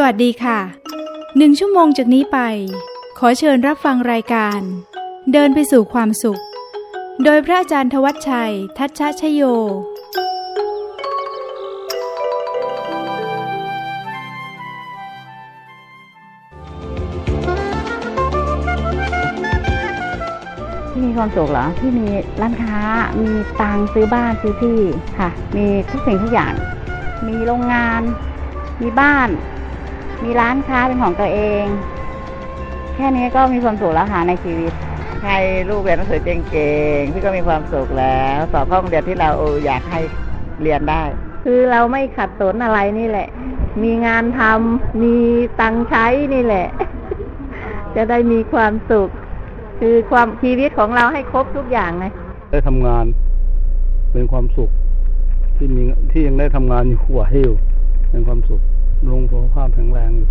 สวัสดีค่ะหนึ่งชั่วโมงจากนี้ไป ขอเชิญรับฟังรายการ เดินไปสู่ความสุข โดยพระอาจารย์ทวัชชัย ทัชชะชโย ที่มีความสุขเหรอ ที่มีร้านค้า มีตังซื้อบ้านซื้อที่ค่ะ มีทุกสิ่งทุกอย่าง มีโรงงาน มีบ้าน มีร้านค้าเป็นของตัวเอง แค่นี้ก็มีความสุขแล้วค่ะในชีวิต ให้ลูกเรียนหนังสือเก่งๆ พี่ก็มีความสุขแล้ว สอบเข้าโรงเรียนที่เราอยากให้เรียนได้ คือเราไม่ขัดสนอะไรนี่แหละ มีงานทำมีตังค์ใช้นี่แหละ จะได้มีความสุข คือความชีวิตของเราให้ครบทุกอย่างไงได้ทำงานเป็นความสุข ที่มีที่ยังได้ทำงานอยู่หัวเฮลเป็นความสุข ลงสุขภาพแข็งแรงอยู่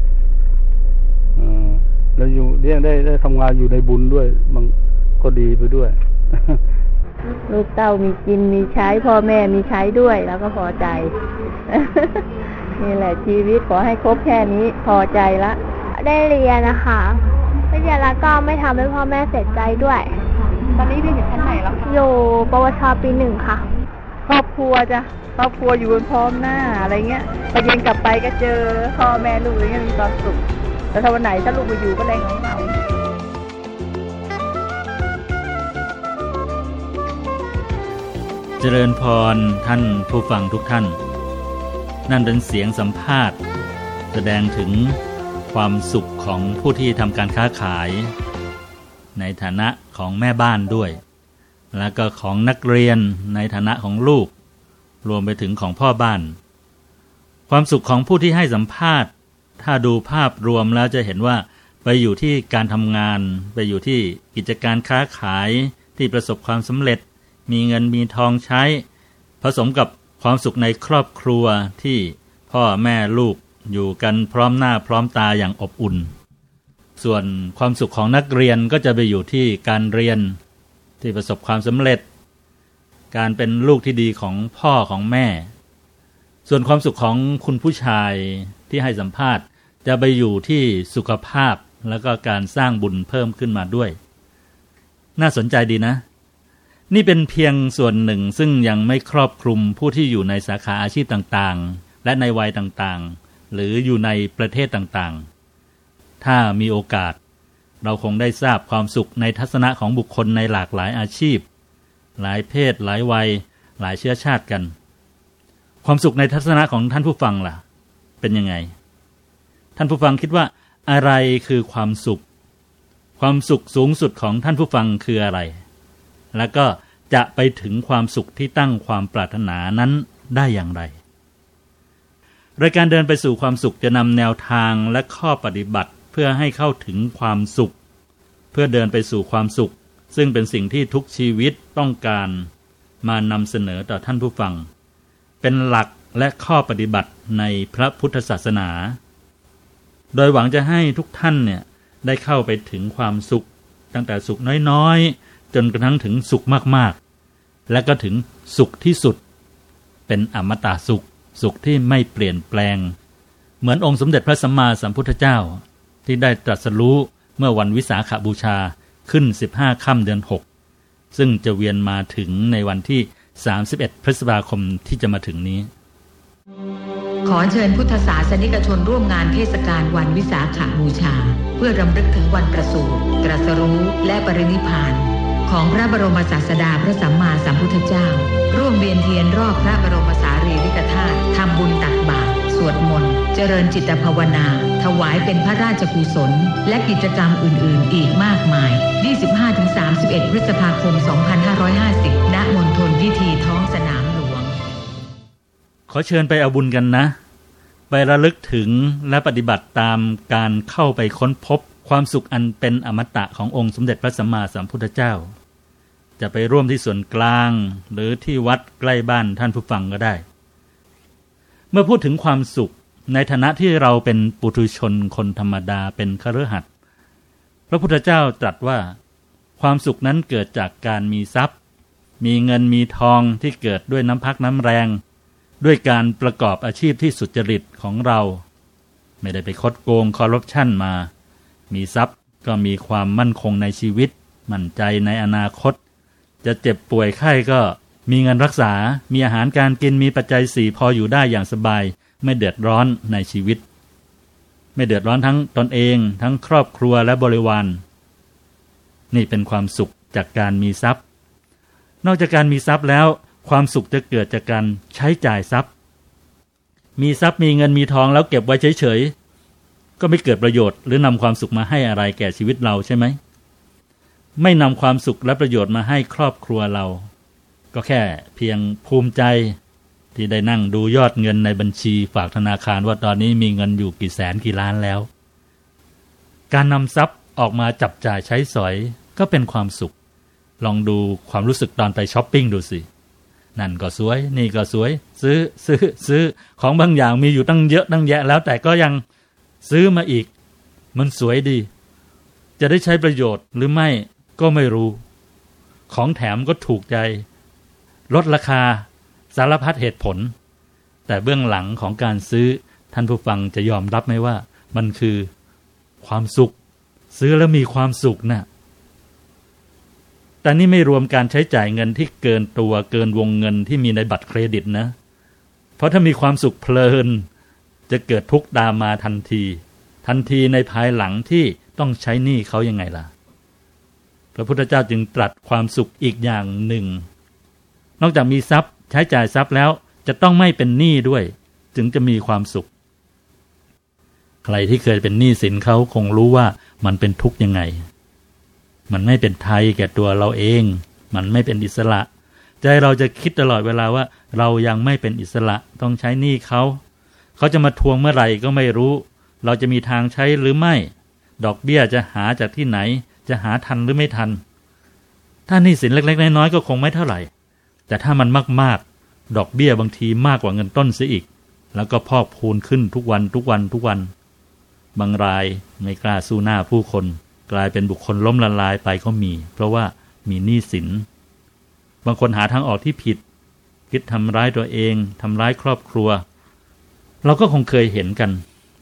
เอ่อแล้วอยู่เรียกได้ได้ทำงานอยู่ในบุญด้วย มันก็ดีไปด้วย ลูกเต้ามีกินมีใช้พ่อแม่มีใช้ด้วย แล้วก็พอใจ นี่แหละชีวิตขอให้ครบแค่นี้พอใจละ ได้เรียนนะคะได้เรียนแล้วก็ไม่ทำให้พ่อแม่เสียใจด้วย ตอนนี้เรียนอยู่ชั้นไหนแล้วคะอยู่ปวชปีหนึ่งค่ะ ครอบครัวจ้ะครอบครัวอยู่บนพร้อมหน้าอะไรเงี้ยพอเย็นกลับไปก็เจอพ่อแม่ลูกอะไรเงี้ยมีความสุขแต่ถ้าวันไหนถ้าลูกมาอยู่ก็แรงของเราเจริญพรท่านผู้ฟังทุกท่าน นั่นเป็นเสียงสัมภาษณ์ แสดงถึงความสุขของผู้ที่ทำการค้าขาย ในฐานะของแม่บ้านด้วย แล้วก็ของนักเรียนในฐานะของลูก รวมไปถึงของพ่อบ้าน ความสุขของผู้ที่ให้สัมภาษณ์ ถ้าดูภาพรวมแล้วจะเห็นว่าไปอยู่ที่การทำงาน ไปอยู่ที่กิจการค้าขายที่ประสบความสำเร็จ มีเงินมีทองใช้ ผสมกับความสุขในครอบครัวที่พ่อแม่ลูกอยู่กันพร้อมหน้าพร้อมตาอย่างอบอุ่น ส่วนความสุขของนักเรียนก็จะไปอยู่ที่การเรียน ที่ประสบความสำเร็จ การเป็นลูกที่ดีของพ่อของแม่ ส่วนความสุขของคุณผู้ชายที่ให้สัมภาษณ์ จะไปอยู่ที่สุขภาพแล้วก็การสร้างบุญเพิ่มขึ้นมาด้วย น่าสนใจดีนะ นี่เป็นเพียงส่วนหนึ่งซึ่งยังไม่ครอบคลุมผู้ที่อยู่ในสาขาอาชีพต่างๆ และในวัยต่างๆ หรืออยู่ในประเทศต่างๆ ถ้ามีโอกาส เราคงได้ทราบความสุขในทัศนะของบุคคลในหลากหลายอาชีพ หลายเพศ หลายวัย หลายเชื้อชาติกัน ความสุขในทัศนะของท่านผู้ฟังล่ะ เป็นยังไง ท่านผู้ฟังคิดว่า อะไรคือความสุข ความสุขสูงสุดของท่านผู้ฟังคืออะไร แล้วก็จะไปถึงความสุขที่ตั้งความปรารถนานั้นได้อย่างไรรายการเดินไปสู่ความสุขจะนำแนวทางและข้อปฏิบัติ พื่อให้เข้าถึงความสุข เพื่อเดินไปสู่ความสุข ซึ่งเป็นสิ่งที่ทุกชีวิตต้องการมานำเสนอต่อท่านผู้ฟัง เป็นหลักและข้อปฏิบัติในพระพุทธศาสนา โดยหวังจะให้ทุกท่านเนี่ยได้เข้าไปถึงความสุข ตั้งแต่สุขน้อยๆ จนกระทั่งถึงสุขมากๆ และก็ถึงสุขที่สุด เป็นอมตะสุข สุขที่ไม่เปลี่ยนแปลง เหมือนองค์สมเด็จพระสัมมาสัมพุทธเจ้า ที่ได้ตรัสรู้เมื่อวันวิสาขบูชาขึ้น 15ค่ำเดือน 6 ซึ่งจะเวียนมาถึงในวันที่ 31 พฤษภาคมที่จะมาถึงนี้ ขอเชิญพุทธศาสนิกชนร่วมงานเทศกาลวันวิสาขบูชา เพื่อรำลึกถึงวันประสูติตรัสรู้และปรินิพพาน ของพระบรมศาสดาพระสัมมาสัมพุทธเจ้า ร่วมเวียนเทียนรอบพระบรมสารีริกธาตุทำบุญตักบาตรสวดมนต์ เจริญจิตภาวนา ถวายเป็นพระราชกุศล และกิจกรรมอื่น ๆ อีกมากมาย 25-31 พฤษภาคม 2550 ณ มณฑลพิธีท้องสนามหลวง ขอเชิญไปเอาบุญกันนะ ไประลึกถึงและปฏิบัติตามการเข้าไปค้นพบความสุขอันเป็นอมตะขององค์สมเด็จพระสัมมาสัมพุทธเจ้า จะไปร่วมที่ส่วนกลาง หรือที่วัดใกล้บ้านท่านผู้ฟังก็ได้ เมื่อพูดถึงความสุข ในฐานะที่เราเป็นปุถุชนคนธรรมดาเป็นคฤหัสถ์พระพุทธเจ้าตรัสว่า ความสุขนั้นเกิดจากการมีทรัพย์ มีเงินมีทองที่เกิดด้วยน้ำพักน้ำแรง ด้วยการประกอบอาชีพที่สุจริตของเรา ไม่ได้ไปคดโกงคอร์รัปชันมา มีทรัพย์ก็มีความมั่นคงในชีวิต มั่นใจในอนาคต จะเจ็บป่วยไข้ก็มีเงินรักษา มีอาหารการกินมีปัจจัยสี่พออยู่ได้อย่างสบาย ไม่เดือดร้อนในชีวิต ไม่เดือดร้อนทั้งตนเอง ทั้งครอบครัวและบริวารนี่เป็นความสุขจากการมีทรัพย์ นอกจากการมีทรัพย์แล้ว ความสุขจะเกิดจากการใช้จ่ายทรัพย์ มีทรัพย์มีเงินมีทองแล้วเก็บไว้เฉยๆก็ไม่เกิดประโยชน์หรือนำความสุขมาให้อะไรแก่ชีวิตเราใช่ไหมไม่นำความสุขและประโยชน์มาให้ครอบครัวเรา ก็แค่เพียงภูมิใจ ที่ได้นั่งดูยอดเงินในบัญชีฝากธนาคารว่าตอนนี้มีเงินอยู่กี่แสนกี่ล้านแล้ว การนำทรัพย์ออกมาจับจ่ายใช้สอยก็เป็นความสุข ลองดูความรู้สึกตอนไปช้อปปิ้งดูสิ นั่นก็สวย นี่ก็สวย ซื้อซื้อซื้อของบางอย่างมีอยู่ตั้งเยอะตั้งแยะแล้วแต่ก็ยังซื้อมาอีก มันสวยดี จะได้ใช้ประโยชน์หรือไม่ก็ไม่รู้ ของแถมก็ถูกใจ ลดราคา สารพัดเหตุผล แต่เบื้องหลังของการซื้อท่านผู้ฟังจะยอมรับไหมว่า มันคือความสุข ซื้อแล้วมีความสุขนะ่ะแต่นี่ไม่รวมการใช้จ่ายเงินที่เกินตัวเกินวงเงินที่มีในบัตรเครดิตนะ เพราะถ้ามีความสุขเพลิน จะเกิดทุกข์ตามมาทันที ทันทีในภายหลังที่ต้องใช้หนี้เขายังไงล่ะ พระพุทธเจ้าจึงตรัสความสุขอีกอย่างหนึ่ง นอกจากมีทรัพย์ ใช้จ่ายทรัพย์แล้วจะต้องไม่เป็นหนี้ด้วย จึงจะมีความสุข ใครที่เคยเป็นหนี้สินเขาคงรู้ว่ามันเป็นทุกข์ยังไง มันไม่เป็นไทยแก่ตัวเราเอง มันไม่เป็นอิสระ ใจเราจะคิดตลอดเวลาว่า เรายังไม่เป็นอิสระต้องใช้หนี้เขาเขาจะมาทวงเมื่อไหร่ก็ไม่รู้ เราจะมีทางใช้หรือไม่ ดอกเบี้ยจะหาจากที่ไหน จะหาทันหรือไม่ทัน ถ้าหนี้สินเล็กๆน้อยๆก็คงไม่เท่าไหร่ แต่ถ้ามันมากๆ ดอกเบี้ยบางทีมากกว่าเงินต้นเสียอีก แล้วก็พอกพูนขึ้นทุกวันทุกวันทุกวัน บางรายไม่กล้าสู้หน้าผู้คน กลายเป็นบุคคลล้มละลายไปก็มี เพราะว่ามีหนี้สิน บางคนหาทางออกที่ผิด คิดทำร้ายตัวเองทำร้ายครอบครัว เราก็คงเคยเห็นกัน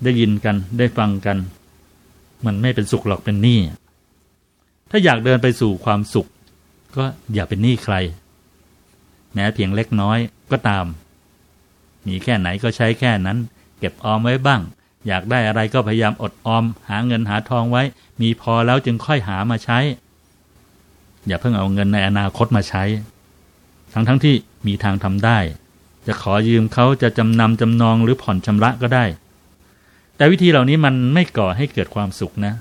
ได้ยินกันได้ฟังกัน มันไม่เป็นสุขหรอกเป็นหนี้ถ้าอยากเดินไปสู่ความสุข ก็อย่าเป็นหนี้ใคร แม้เพียงเล็กน้อยก็ตาม มีแค่ไหนก็ใช้แค่นั้น เก็บออมไว้บ้าง อยากได้อะไรก็พยายามอดออม หาเงินหาทองไว้ มีพอแล้วจึงค่อยหามาใช้ อย่าเพิ่งเอาเงินในอนาคตมาใช้ ทั้งทั้งที่มีทางทำได้ จะขอยืมเขาจะจำนำจำนองหรือผ่อนชำระก็ได้ แต่วิธีเหล่านี้มันไม่ก่อให้เกิดความสุขนะ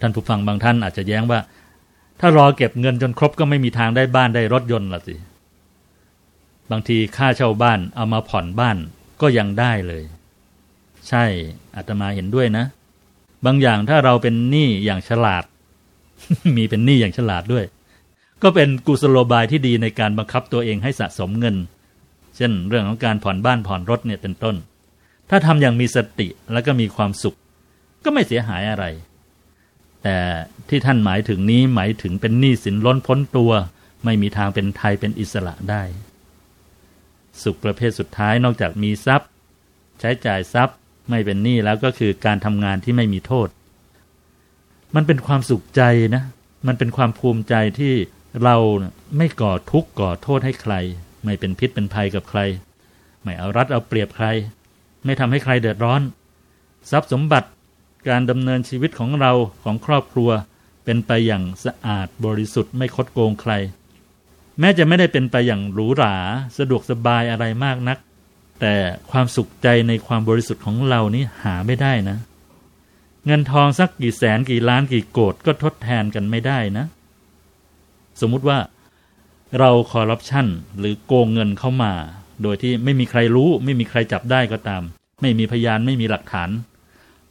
ท่านผู้ฟังบางท่านอาจจะแย้งว่า ถ้ารอเก็บเงินจนครบก็ไม่มีทางได้บ้านได้รถยนต์ละสิ บางทีค่าเช่าบ้านเอามาผ่อนบ้านก็ยังได้เลย ใช่อาตมาเห็นด้วยนะ บางอย่างถ้าเราเป็นหนี้อย่างฉลาด มีเป็นหนี้อย่างฉลาดด้วย ก็เป็นกุศโลบายที่ดีในการบังคับตัวเองให้สะสมเงิน เช่น เรื่องของการผ่อนบ้านผ่อนรถเนี่ยเป็นต้น ถ้าทำอย่างมีสติแล้วก็มีความสุข ก็ไม่เสียหายอะไร แต่ที่ท่านหมายถึงนี้หมายถึงเป็นหนี้สินล้นพ้นตัว ไม่มีทางเป็นไทยเป็นอิสระได้ สุขประเภทสุดท้ายนอกจากมีทรัพย์ ใช้จ่ายทรัพย์ไม่เป็นหนี้แล้วก็คือการทำงานที่ไม่มีโทษ มันเป็นความสุขใจนะ มันเป็นความภูมิใจที่เราไม่ก่อทุกข์ก่อโทษให้ใคร ไม่เป็นพิษเป็นภัยกับใคร ไม่เอารัดเอาเปรียบใคร ไม่ทำให้ใครเดือดร้อน ทรัพย์สมบัติ การดำเนินชีวิตของเราของครอบครัว เป็นไปอย่างสะอาดบริสุทธิ์ไม่คดโกงใคร แม้จะไม่ได้เป็นไปอย่างหรูหราสะดวกสบายอะไรมากนัก แต่ความสุขใจในความบริสุทธิ์ของเรานี้หาไม่ได้นะ เงินทองสักกี่แสนกี่ล้านกี่โกดก็ทดแทนกันไม่ได้นะ สมมุติว่าเราคอร์รัปชันหรือโกงเงินเข้ามา โดยที่ไม่มีใครรู้ ไม่มีใครจับได้ก็ตาม ไม่มีพยานไม่มีหลักฐาน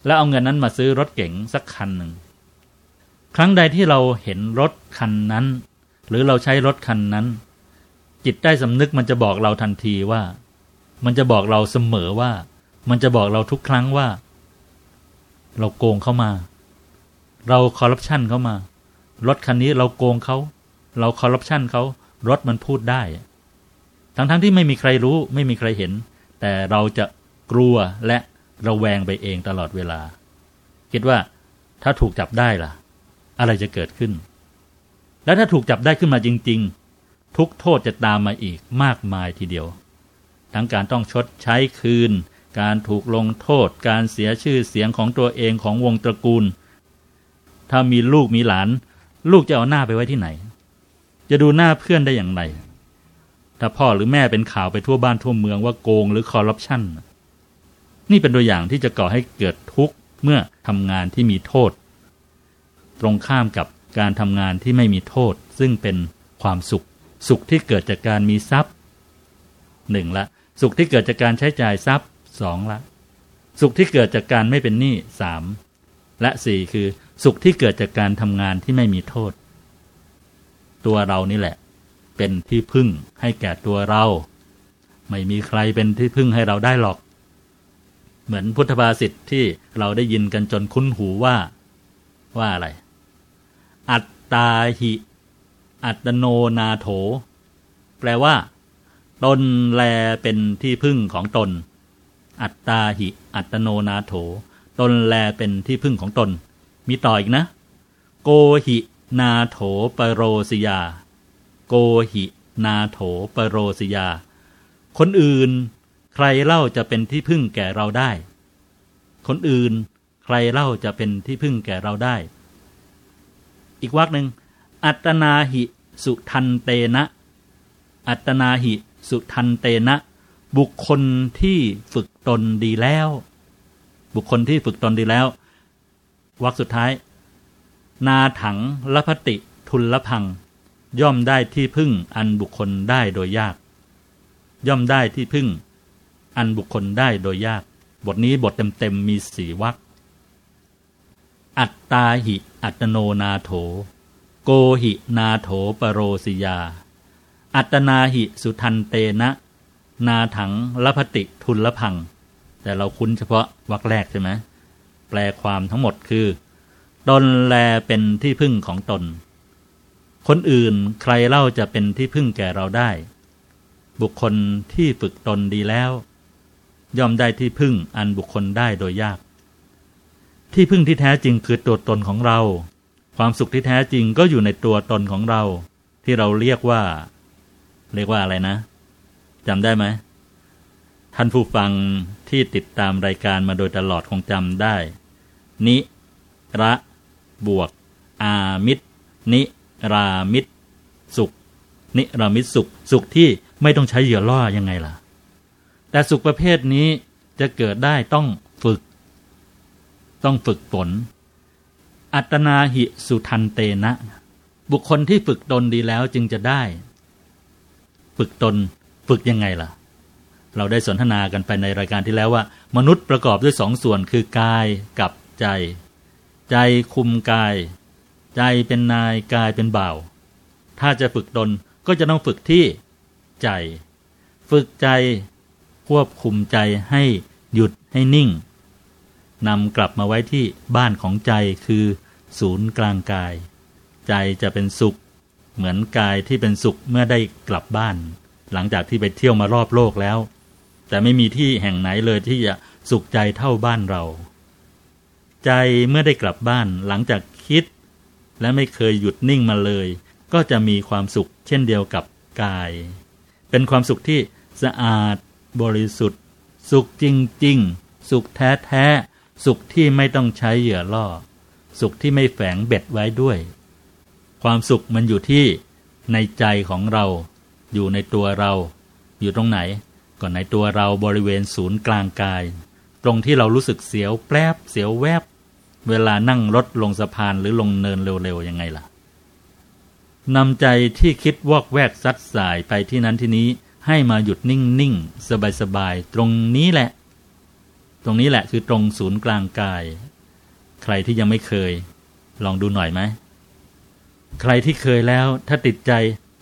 แล้วเอาเงินนั้นมาซื้อรถเก๋งสักคันหนึ่ง ครั้งใดที่เราเห็นรถคันนั้น หรือเราใช้รถคันนั้น จิตใต้สำนึกมันจะบอกเราทันทีว่า มันจะบอกเราเสมอว่า มันจะบอกเราทุกครั้งว่า เราโกงเข้ามา เราคอร์รัปชันเข้ามา รถคันนี้เราโกงเขาเราคอร์รัปชันเขารถมันพูดได้ ทั้งๆทที่ไม่มีใครรู้ไม่มีใครเห็น แต่เราจะกลัวและ ระแวงไปเองตลอดเวลา คิดว่าถ้าถูกจับได้ล่ะ อะไรจะเกิดขึ้น และถ้าถูกจับได้ขึ้นมาจริง ๆ ทุกโทษจะตามมาอีกมากมายทีเดียว ทั้งการต้องชดใช้คืน การถูกลงโทษ การเสียชื่อเสียงของตัวเองของวงตระกูล ถ้ามีลูกมีหลาน ลูกจะเอาหน้าไปไว้ที่ไหน จะดูหน้าเพื่อนได้อย่างไรถ้าพ่อหรือแม่เป็นข่าวไปทั่วบ้านทั่วเมืองว่าโกงหรือคอร์รัปชัน นี่เป็นตัวอย่างที่จะก่อให้เกิดทุกข์เมื่อทำงานที่มีโทษ ตรงข้ามกับการทำงานที่ไม่มีโทษ ซึ่งเป็นความสุข สุขที่เกิดจากการมีทรัพย์หนึ่งละ สุขที่เกิดจากการใช้จ่ายทรัพย์สองละ สุขที่เกิดจากการไม่เป็นหนี้สามและสี่คือสุขที่เกิดจากการทำงานที่ไม่มีโทษ ตัวเรานี่แหละ เป็นที่พึ่งให้แก่ตัวเรา ไม่มีใครเป็นที่พึ่งให้เราได้หรอก เหมือนพุทธภาษิตที่เราได้ยินกันจนคุ้นหูว่า ว่าอะไร อัตตาหิ อัตโนนาโถ แปลว่า ตนแลเป็นที่พึ่งของตน อัตตาหิ อัตโนนาโถ ตนแลเป็นที่พึ่งของตน มีต่ออีกนะ โกหินาโถปโรสิยา โกหินาโถปโรสิยา คนอื่น ใครเล่าจะเป็นที่พึ่งแก่เราได้ คนอื่น ใครเล่าจะเป็นที่พึ่งแก่เราได้ อีกวักหนึ่ง อัตนาหิสุทันเตนะ อัตนาหิสุทันเตนะ บุคคลที่ฝึกตนดีแล้ว บุคคลที่ฝึกตนดีแล้ววรรคสุดท้าย นาถังละพติทุลละพัง ย่อมได้ที่พึ่งอันบุคคลได้โดยยาก ย่อมได้ที่พึ่ง อันบุคคลได้โดยยาก บทนี้บทเต็มๆมีสี่วรรคอัตตาหิอัตโนนาโถ โกหินาโถปโรสิยา อัตนาหิสุทันเตนะ นาถังละพติทุลพัง แต่เราคุ้นเฉพาะวรรคแรกใช่ไหมแปลความทั้งหมดคือตนแลเป็นที่พึ่งของตน คนอื่นใครเล่าจะเป็นที่พึ่งแก่เราได้ บุคคลที่ฝึกตนดีแล้ว ย่อมได้ที่พึ่งอันบุคคลได้โดยยาก ที่พึ่งที่แท้จริงคือตัวตนของเรา ความสุขที่แท้จริงก็อยู่ในตัวตนของเรา ที่เราเรียกว่า เรียกว่าอะไรนะจำได้ไหมท่านผู้ฟังที่ติดตามรายการมาโดยตลอดคงจำได้ นิระบวก อามิตรนิรามิตรสุข นิรามิตรสุข สุขที่ไม่ต้องใช้เหยื่อล่อยังไงล่ะ แต่สุขประเภทนี้จะเกิดได้ต้องฝึก ต้องฝึกฝน อัตนาหิสุทันเตนะ บุคคลที่ฝึกตนดีแล้วจึงจะได้ ฝึกตนฝึกยังไงล่ะ เราได้สนทนากันไปในรายการที่แล้วว่า มนุษย์ประกอบด้วยสองส่วนคือกายกับใจ ใจคุมกาย ใจเป็นนายกายเป็นบ่าว ถ้าจะฝึกตนก็จะต้องฝึกที่ใจ ฝึกใจ ควบคุมใจให้หยุดให้นิ่งนำกลับมาไว้ที่บ้านของใจคือ ศูนย์กลางกาย ใจจะเป็นสุข เหมือนกายที่เป็นสุขเมื่อได้กลับบ้าน หลังจากที่ไปเที่ยวมารอบโลกแล้ว แต่ไม่มีที่แห่งไหนเลยที่จะสุขใจเท่าบ้านเรา ใจเมื่อได้กลับบ้านหลังจากคิด และไม่เคยหยุดนิ่งมาเลย ก็จะมีความสุขเช่นเดียวกับกาย เป็นความสุขที่สะอาด บริสุทธิ์ สุขจริง ๆ สุขแท้ๆ สุขที่ไม่ต้องใช้เหยื่อล่อ สุขที่ไม่แฝงเบ็ดไว้ด้วย ความสุขมันอยู่ที่ในใจของเรา อยู่ในตัวเรา อยู่ตรงไหนก็ในตัวเราบริเวณศูนย์กลางกาย ตรงที่เรารู้สึกเสียวแปรบเสียวแวบ เวลานั่งรถลงสะพานหรือลงเนินเร็วๆยังไงล่ะนำใจที่คิดวอกแวกซัดสายไปที่นั้นที่นี้ ให้มาหยุดนิ่งๆ สบายๆ ตรงนี้แหละ ตรงนี้แหละคือตรงศูนย์กลางกาย ใครที่ยังไม่เคย ลองดูหน่อยไหม ใครที่เคยแล้วถ้าติดใจ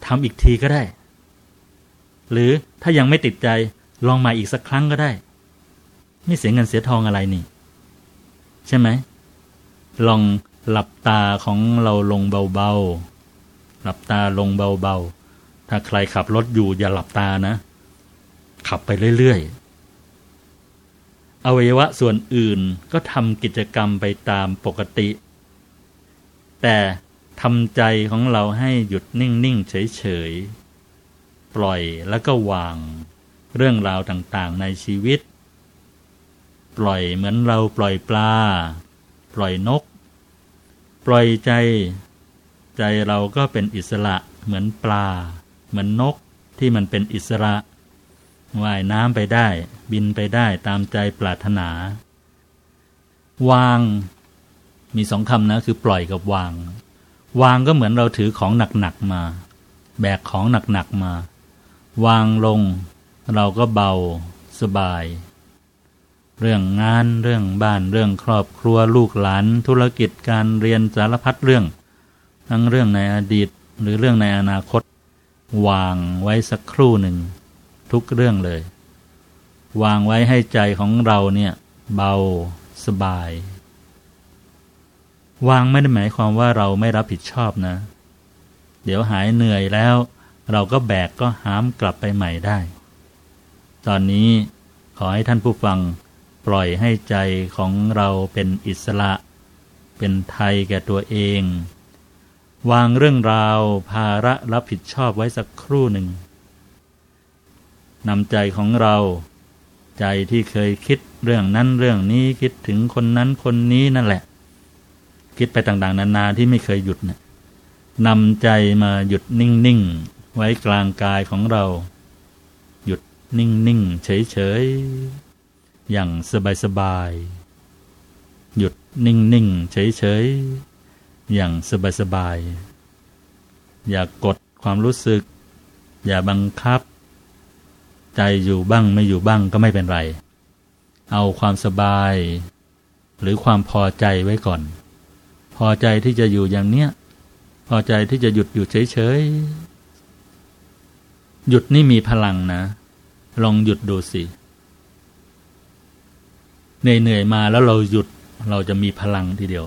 ทำอีกทีก็ได้ หรือถ้ายังไม่ติดใจลองมาอีกสักครั้งก็ได้ ไม่เสียเงินเสียทองอะไรนี่ ใช่ไหม ลองหลับตาของเราลงเบาๆ หลับตาลงเบาๆ ถ้าใครขับรถอยู่อย่าหลับตานะ ขับไปเรื่อยๆ อวัยวะส่วนอื่นก็ทำกิจกรรมไปตามปกติ แต่ทำใจของเราให้หยุดนิ่ง ๆ เฉย ๆ ปล่อยแล้วก็วาง เรื่องราวต่างๆในชีวิต ปล่อยเหมือนเราปล่อยปลา ปล่อยนก ปล่อยใจ ใจเราก็เป็นอิสระเหมือนปลา เหมือนนกที่มันเป็นอิสระว่ายน้ำไปได้ บินไปได้ตามใจปรารถนา วาง มีสองคำนะคือปล่อยกับวาง วางก็เหมือนเราถือของหนักๆมา แบกของหนักๆมา วางลง เราก็เบา สบาย เรื่องงานเรื่องบ้านเรื่องครอบครัวลูกหลาน ธุรกิจการเรียนสารพัดเรื่อง ทั้งเรื่องในอดีตหรือเรื่องในอนาคต วางไว้สักครู่หนึ่ง ทุกเรื่องเลย วางไว้ให้ใจของเราเนี่ย เบาสบาย วางไม่ได้หมายความว่าเราไม่รับผิดชอบนะ เดี๋ยวหายเหนื่อยแล้ว เราก็แบกก็หามกลับไปใหม่ได้ ตอนนี้ขอให้ท่านผู้ฟังปล่อยให้ใจของเราเป็นอิสระ เป็นไทยแก่ตัวเอง วางเรื่องราวภาระรับผิดชอบไว้สักครู่หนึ่งนำใจของเรา ใจที่เคยคิดเรื่องนั้นเรื่องนี้คิดถึงคนนั้นคนนี้นั่นแหละ คิดไปต่างๆ นานาที่ไม่เคยหยุดนะนำใจมาหยุดนิ่งๆ ไว้กลางกายของเรา หยุดนิ่งๆ เฉยๆ อย่างสบายๆ หยุดนิ่งๆ เฉยๆ อย่างสบายๆ อย่ากกดความรู้สึก อย่าบังคับ ใจอยู่บ้างไม่อยู่บ้างก็ไม่เป็นไร เอาความสบาย หรือความพอใจไว้ก่อน พอใจที่จะอยู่อย่างเนี้ย พอใจที่จะหยุดอยู่เฉยๆ หยุดนี่มีพลังนะ ลองหยุดดูสิเหนื่อยๆมาแล้วเราหยุดเราจะมีพลังทีเดียว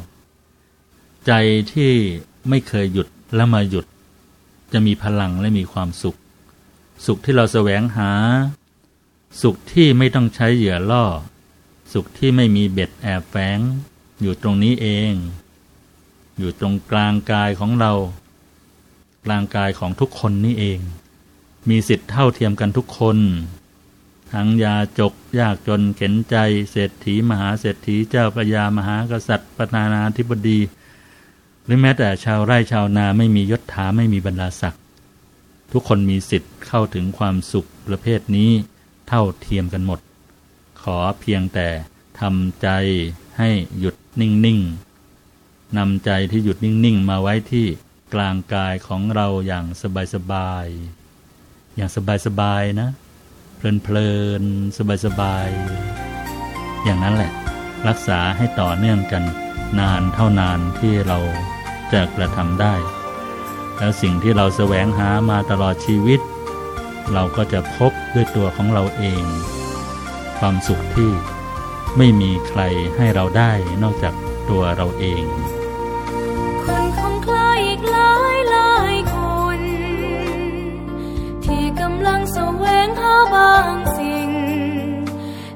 ใจที่ไม่เคยหยุดแล้วมาหยุด จะมีพลังและมีความสุข สุขที่เราแสวงหา สุขที่ไม่ต้องใช้เหยื่อล่อ สุขที่ไม่มีเบ็ดแอบแฝง อยู่ตรงนี้เอง อยู่ตรงกลางกายของเรา กลางกายของทุกคนนี่เอง มีสิทธิ์เท่าเทียมกันทุกคน ทั้งยาจกยากจนเข็นใจ เศรษฐีมหาเศรษฐีเจ้าประยามหากษัตริย์ประธานาธิบดี หรือแม้แต่ชาวไร่ชาวนาไม่มียศถาไม่มีบรรดาศักดิ์ทุกคนมีสิทธิ์เข้าถึงความสุขประเภทนี้เท่าเทียมกันหมด ขอเพียงแต่ทำใจให้หยุดนิ่งๆนำใจที่หยุดนิ่งๆ มาไว้ที่กลางกายของเราอย่างสบายๆ อย่างสบายๆนะ เพลินๆ สบายๆ อย่างนั้นแหละ รักษาให้ต่อเนื่องกันนานเท่านานที่เรา จะกระทำได้ แล้วสิ่งที่เราแสวงหามาตลอดชีวิต เราก็จะพบด้วยตัวของเราเอง ความสุขที่ไม่มีใครให้เราได้นอกจากตัวเราเองคนคงใครอีกหลายหลายคน ที่กำลังแสวงหาบางสิ่ง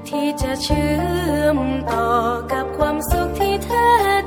ที่จะเชื่อมต่อกับความสุขที่แท้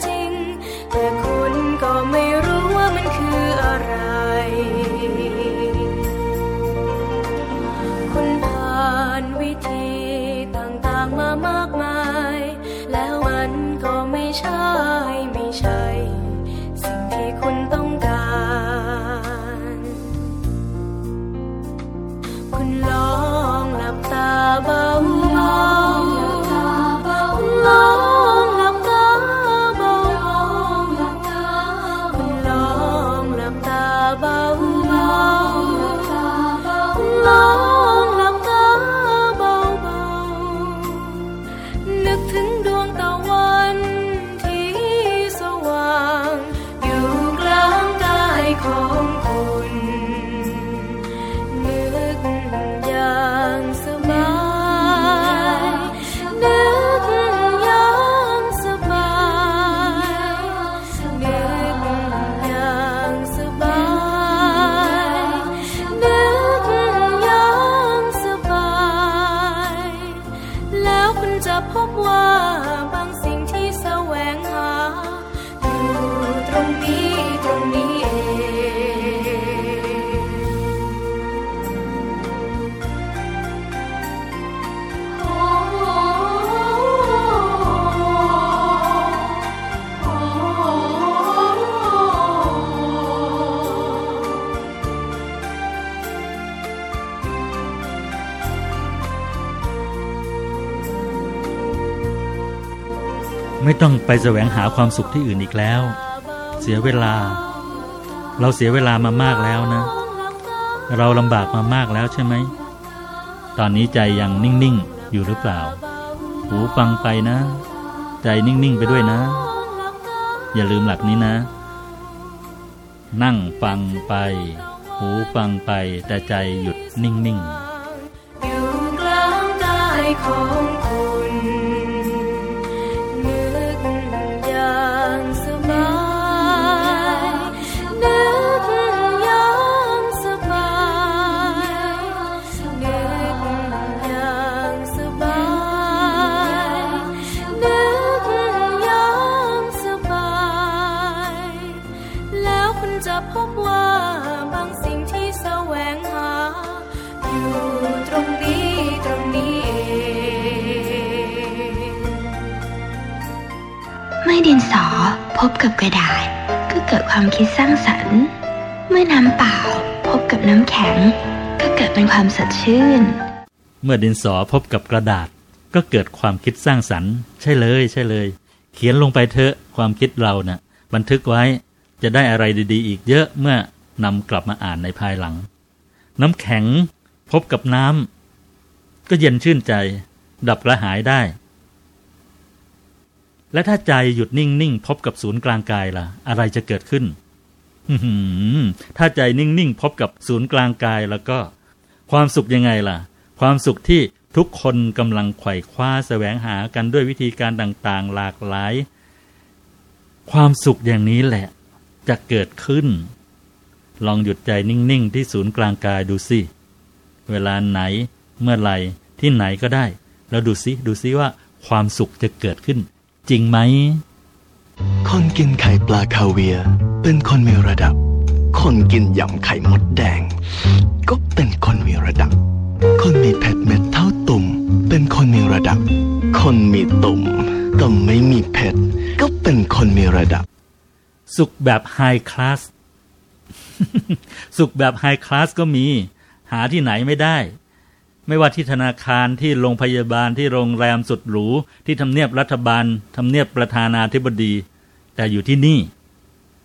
ไม่ต้องไปแสวงหาความสุขที่อื่นอีกแล้ว เสียเวลา เราเสียเวลามามากแล้วนะ เราลำบากมามากแล้วใช่ไหม ตอนนี้ใจยังนิ่งๆอยู่หรือเปล่า หูฟังไปนะ ใจนิ่งๆไปด้วยนะ อย่าลืมหลักนี้นะ นั่งฟังไป หูฟังไปแต่ใจหยุดนิ่งๆอยู่กลางกายของ กับกระดาษก็เกิดความคิดสร้างสรรค์ เมื่อน้ำเปล่าพบกับน้ำแข็ง ก็เกิดเป็นความสดชื่น เมื่อดินสอพบกับกระดาษ ก็เกิดความคิดสร้างสรรค์ ใช่เลยใช่เลย เขียนลงไปเถอะความคิดเรานะ่ะ บันทึกไว้จะได้อะไรดีๆ อีกเยอะเมื่อนำกลับมาอ่านในภายหลัง น้ำแข็งพบกับน้ำก็เย็นชื่นใจ ดับกระหายได้ และถ้าใจหยุดนิ่งๆพบกับศูนย์กลางกายล่ะ อะไรจะเกิดขึ้นถ้าใจนิ่งๆพบกับศูนย์กลางกายแล้วก็ ความสุขยังไงล่ะ ความสุขที่ทุกคนกำลังไขว่คว้าแสวงหากันด้วยวิธีการต่างๆ หลากหลาย ความสุขอย่างนี้แหละ จะเกิดขึ้น ลองหยุดใจนิ่ง ๆ ที่ศูนย์กลางกายดูสิ เวลาไหน เมื่อไหร่ที่ไหนก็ได้ แล้วดูสิ ดูสิว่าความสุขจะเกิดขึ้น จริงไหม คนกินไข่ปลาคาเวียร์เป็นคนมีระดับ คนกินยำไข่มดแดง ก็เป็นคนมีระดับ คนมีเพชรเม็ดเท่าตุ่ม เป็นคนมีระดับ คนมีตุ่มแต่ไม่มีเพชรก็เป็นคนมีระดับ สุขแบบไฮคลาส สุขแบบไฮคลาสก็มี หาที่ไหนไม่ได้ ไม่ว่าที่ธนาคารที่โรงพยาบาลที่โรงแรมสุดหรู ที่ทำเนียบรัฐบาลทำเนียบประธานาธิบดี แต่อยู่ที่นี่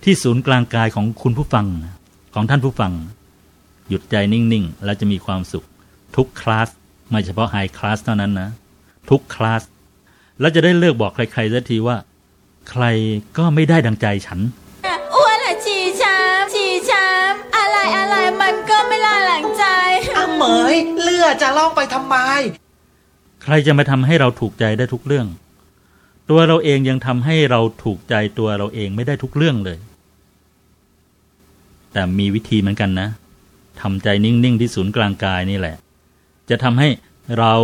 ที่ศูนย์กลางกายของคุณผู้ฟัง ของท่านผู้ฟัง หยุดใจนิ่ง ๆ แล้วจะมีความสุข ทุกคลาส ไม่เฉพาะไฮคลาสเท่านั้นนะ ทุกคลาส แล้วจะได้เลือกบอกใครๆสักทีว่า ใครก็ไม่ได้ดังใจฉันอ้วนอะฉี่ช้ำฉี่ช้ำอะไรอะไรมันก็ไม่ลาหลัง เหมยเลือดจะล่องไปทำไม ใครจะมาทำให้เราถูกใจได้ทุกเรื่อง ตัวเราเองยังทำให้เราถูกใจตัวเราเองไม่ได้ทุกเรื่องเลย แต่มีวิธีเหมือนกันนะทำใจนิ่ง ๆ ที่ศูนย์กลางกายนี่แหละ จะทำให้เรา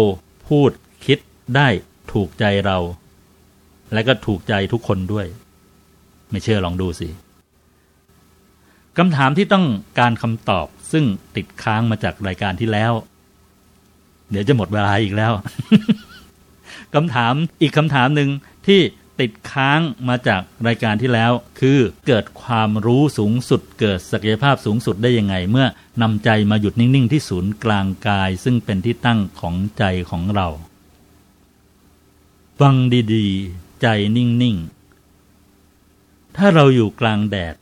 พูดคิดได้ถูกใจเรา และก็ถูกใจทุกคนด้วย ไม่เชื่อลองดูสิคำถามที่ต้องการคำตอบ ซึ่งติดค้างมาจากรายการที่แล้ว เดี๋ยวจะหมดเวลาอีกแล้วคำถามอีกคำถามหนึ่งที่ติดค้างมาจากรายการที่แล้ว คือเกิดความรู้สูงสุด เกิดศักยภาพสูงสุดได้ยังไง เมื่อนำใจมาหยุดนิ่ง ๆ ที่ศูนย์กลางกาย ซึ่งเป็นที่ตั้งของใจของเรา ฟังดี ๆ ใจนิ่ง ๆ ถ้าเราอยู่กลางแดด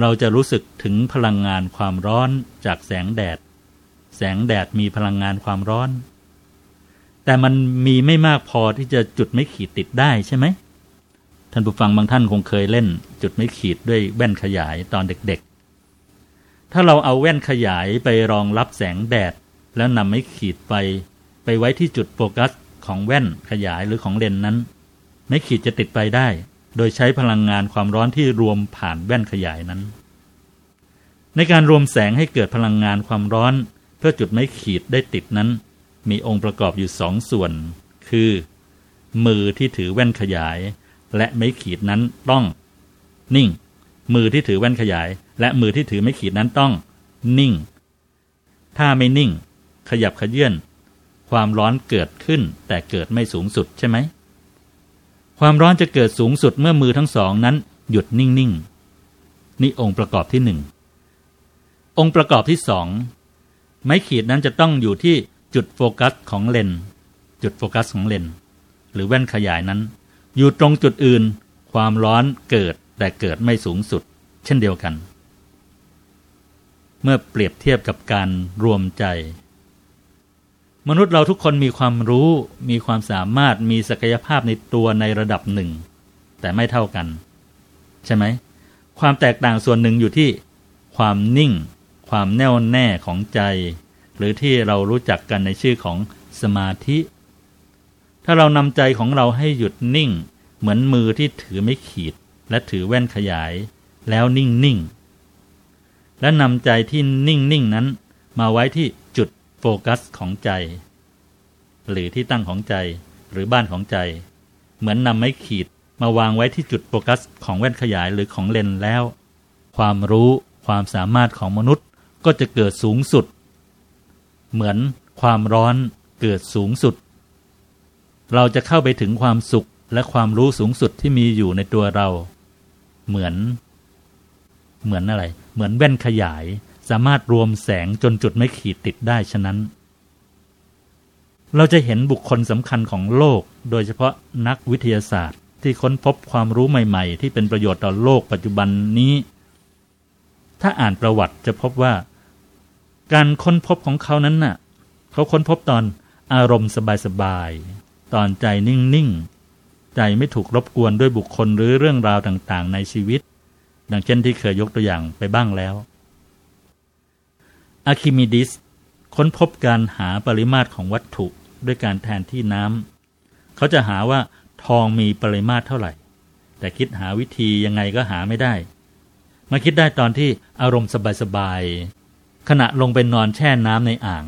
เราจะรู้สึกถึงพลังงานความร้อนจากแสงแดด แสงแดดมีพลังงานความร้อน แต่มันมีไม่มากพอที่จะจุดไม่ขีดติดได้ใช่ไหมท่านผู้ฟังบางท่านคงเคยเล่น จุดไม่ขีดด้วยแว่นขยายตอนเด็กๆ ถ้าเราเอาแว่นขยายไปรองรับแสงแดด แล้วนำไม่ขีดไป ไปไว้ที่จุดโฟกัสของแว่นขยายหรือของเลนส์นั้น ไม่ขีดจะติดไปได้ โดยใช้พลังงานความร้อนที่รวมผ่านแว่นขยายนั้น ในการรวมแสงให้เกิดพลังงานความร้อน เพื่อจุดไม้ขีดได้ติดนั้น มีองค์ประกอบอยู่สองส่วน คือ มือที่ถือแว่นขยาย และไม้ขีดนั้นต้อง นิ่ง มือที่ถือแว่นขยาย และมือที่ถือไม้ขีดนั้นต้อง นิ่ง ถ้าไม่นิ่ง ขยับขยื่นความร้อนเกิดขึ้นแต่เกิดไม่สูงสุดใช่ไหม ความร้อนจะเกิดสูงสุดเมื่อมือทั้งสองนั้น หยุดนิ่งๆนนี่องค์ประกอบที่หนึ่งองค์ประกอบที่สองไม้ขีดนั้นจะต้องอยู่ที่จุดโฟกัสของเลนส์จุดโฟกัสของเลนส์หรือแว่นขยายนั้น อยู่ตรงจุดอื่น ความร้อนเกิดแต่เกิดไม่สูงสุด เช่นเดียวกัน เมื่อเปรียบเทียบกับการรวมใจ มนุษย์เราทุกคนมีความรู้ มีความสามารถมีศักยภาพในตัวในระดับหนึ่ง แต่ไม่เท่ากัน ใช่ไหม ความแตกต่างส่วนหนึ่งอยู่ที่ ความนิ่ง ความแน่วแน่ของใจ หรือที่เรารู้จักกันในชื่อของสมาธิ ถ้าเรานำใจของเราให้หยุดนิ่ง เหมือนมือที่ถือไม่ขีด และถือแว่นขยาย แล้วนิ่งนิ่งและนำใจที่นิ่งนิ่งนั้น มาไว้ที่ โฟกัสของใจ หรือที่ตั้งของใจหรือบ้านของใจ เหมือนนำไม้ขีดมาวางไว้ที่จุดโฟกัสของแว่นขยายหรือของเลนแล้ว ความรู้ความสามารถของมนุษย์ก็จะเกิดสูงสุด เหมือนความร้อนเกิดสูงสุด เราจะเข้าไปถึงความสุขและความรู้สูงสุดที่มีอยู่ในตัวเรา เหมือน เหมือนอะไร เหมือนแว่นขยายามารถรวมแสงจนจุดไม่ขีดติดได้ฉะนั้น เราจะเห็นบุคคลสำคัญของโลก โดยเฉพาะนักวิทยาศาสตร์ ที่ค้นพบความรู้ใหม่ ๆ ที่เป็นประโยชน์ต่อโลกปัจจุบันนี้ ถ้าอ่านประวัติจะพบว่า การค้นพบของเขานั้นน่ะ เขาค้นพบตอนอารมณ์สบายๆ ตอนใจนิ่ง ๆ ใจไม่ถูกรบกวนด้วยบุคคลหรือเรื่องราวต่างๆ ในชีวิต ดังเช่นที่เคยยกตัวอย่างไปบ้างแล้ว อะคิมิดิส ค้นพบการหาปริมาตรของวัตถุด้วยการแทนที่น้ำ เขาจะหาว่าทองมีปริมาตรเท่าไหร่ แต่คิดหาวิธียังไงก็หาไม่ได้ มาคิดได้ตอนที่อารมณ์สบายๆ ขณะลงไปนอนแช่น้ำในอ่าง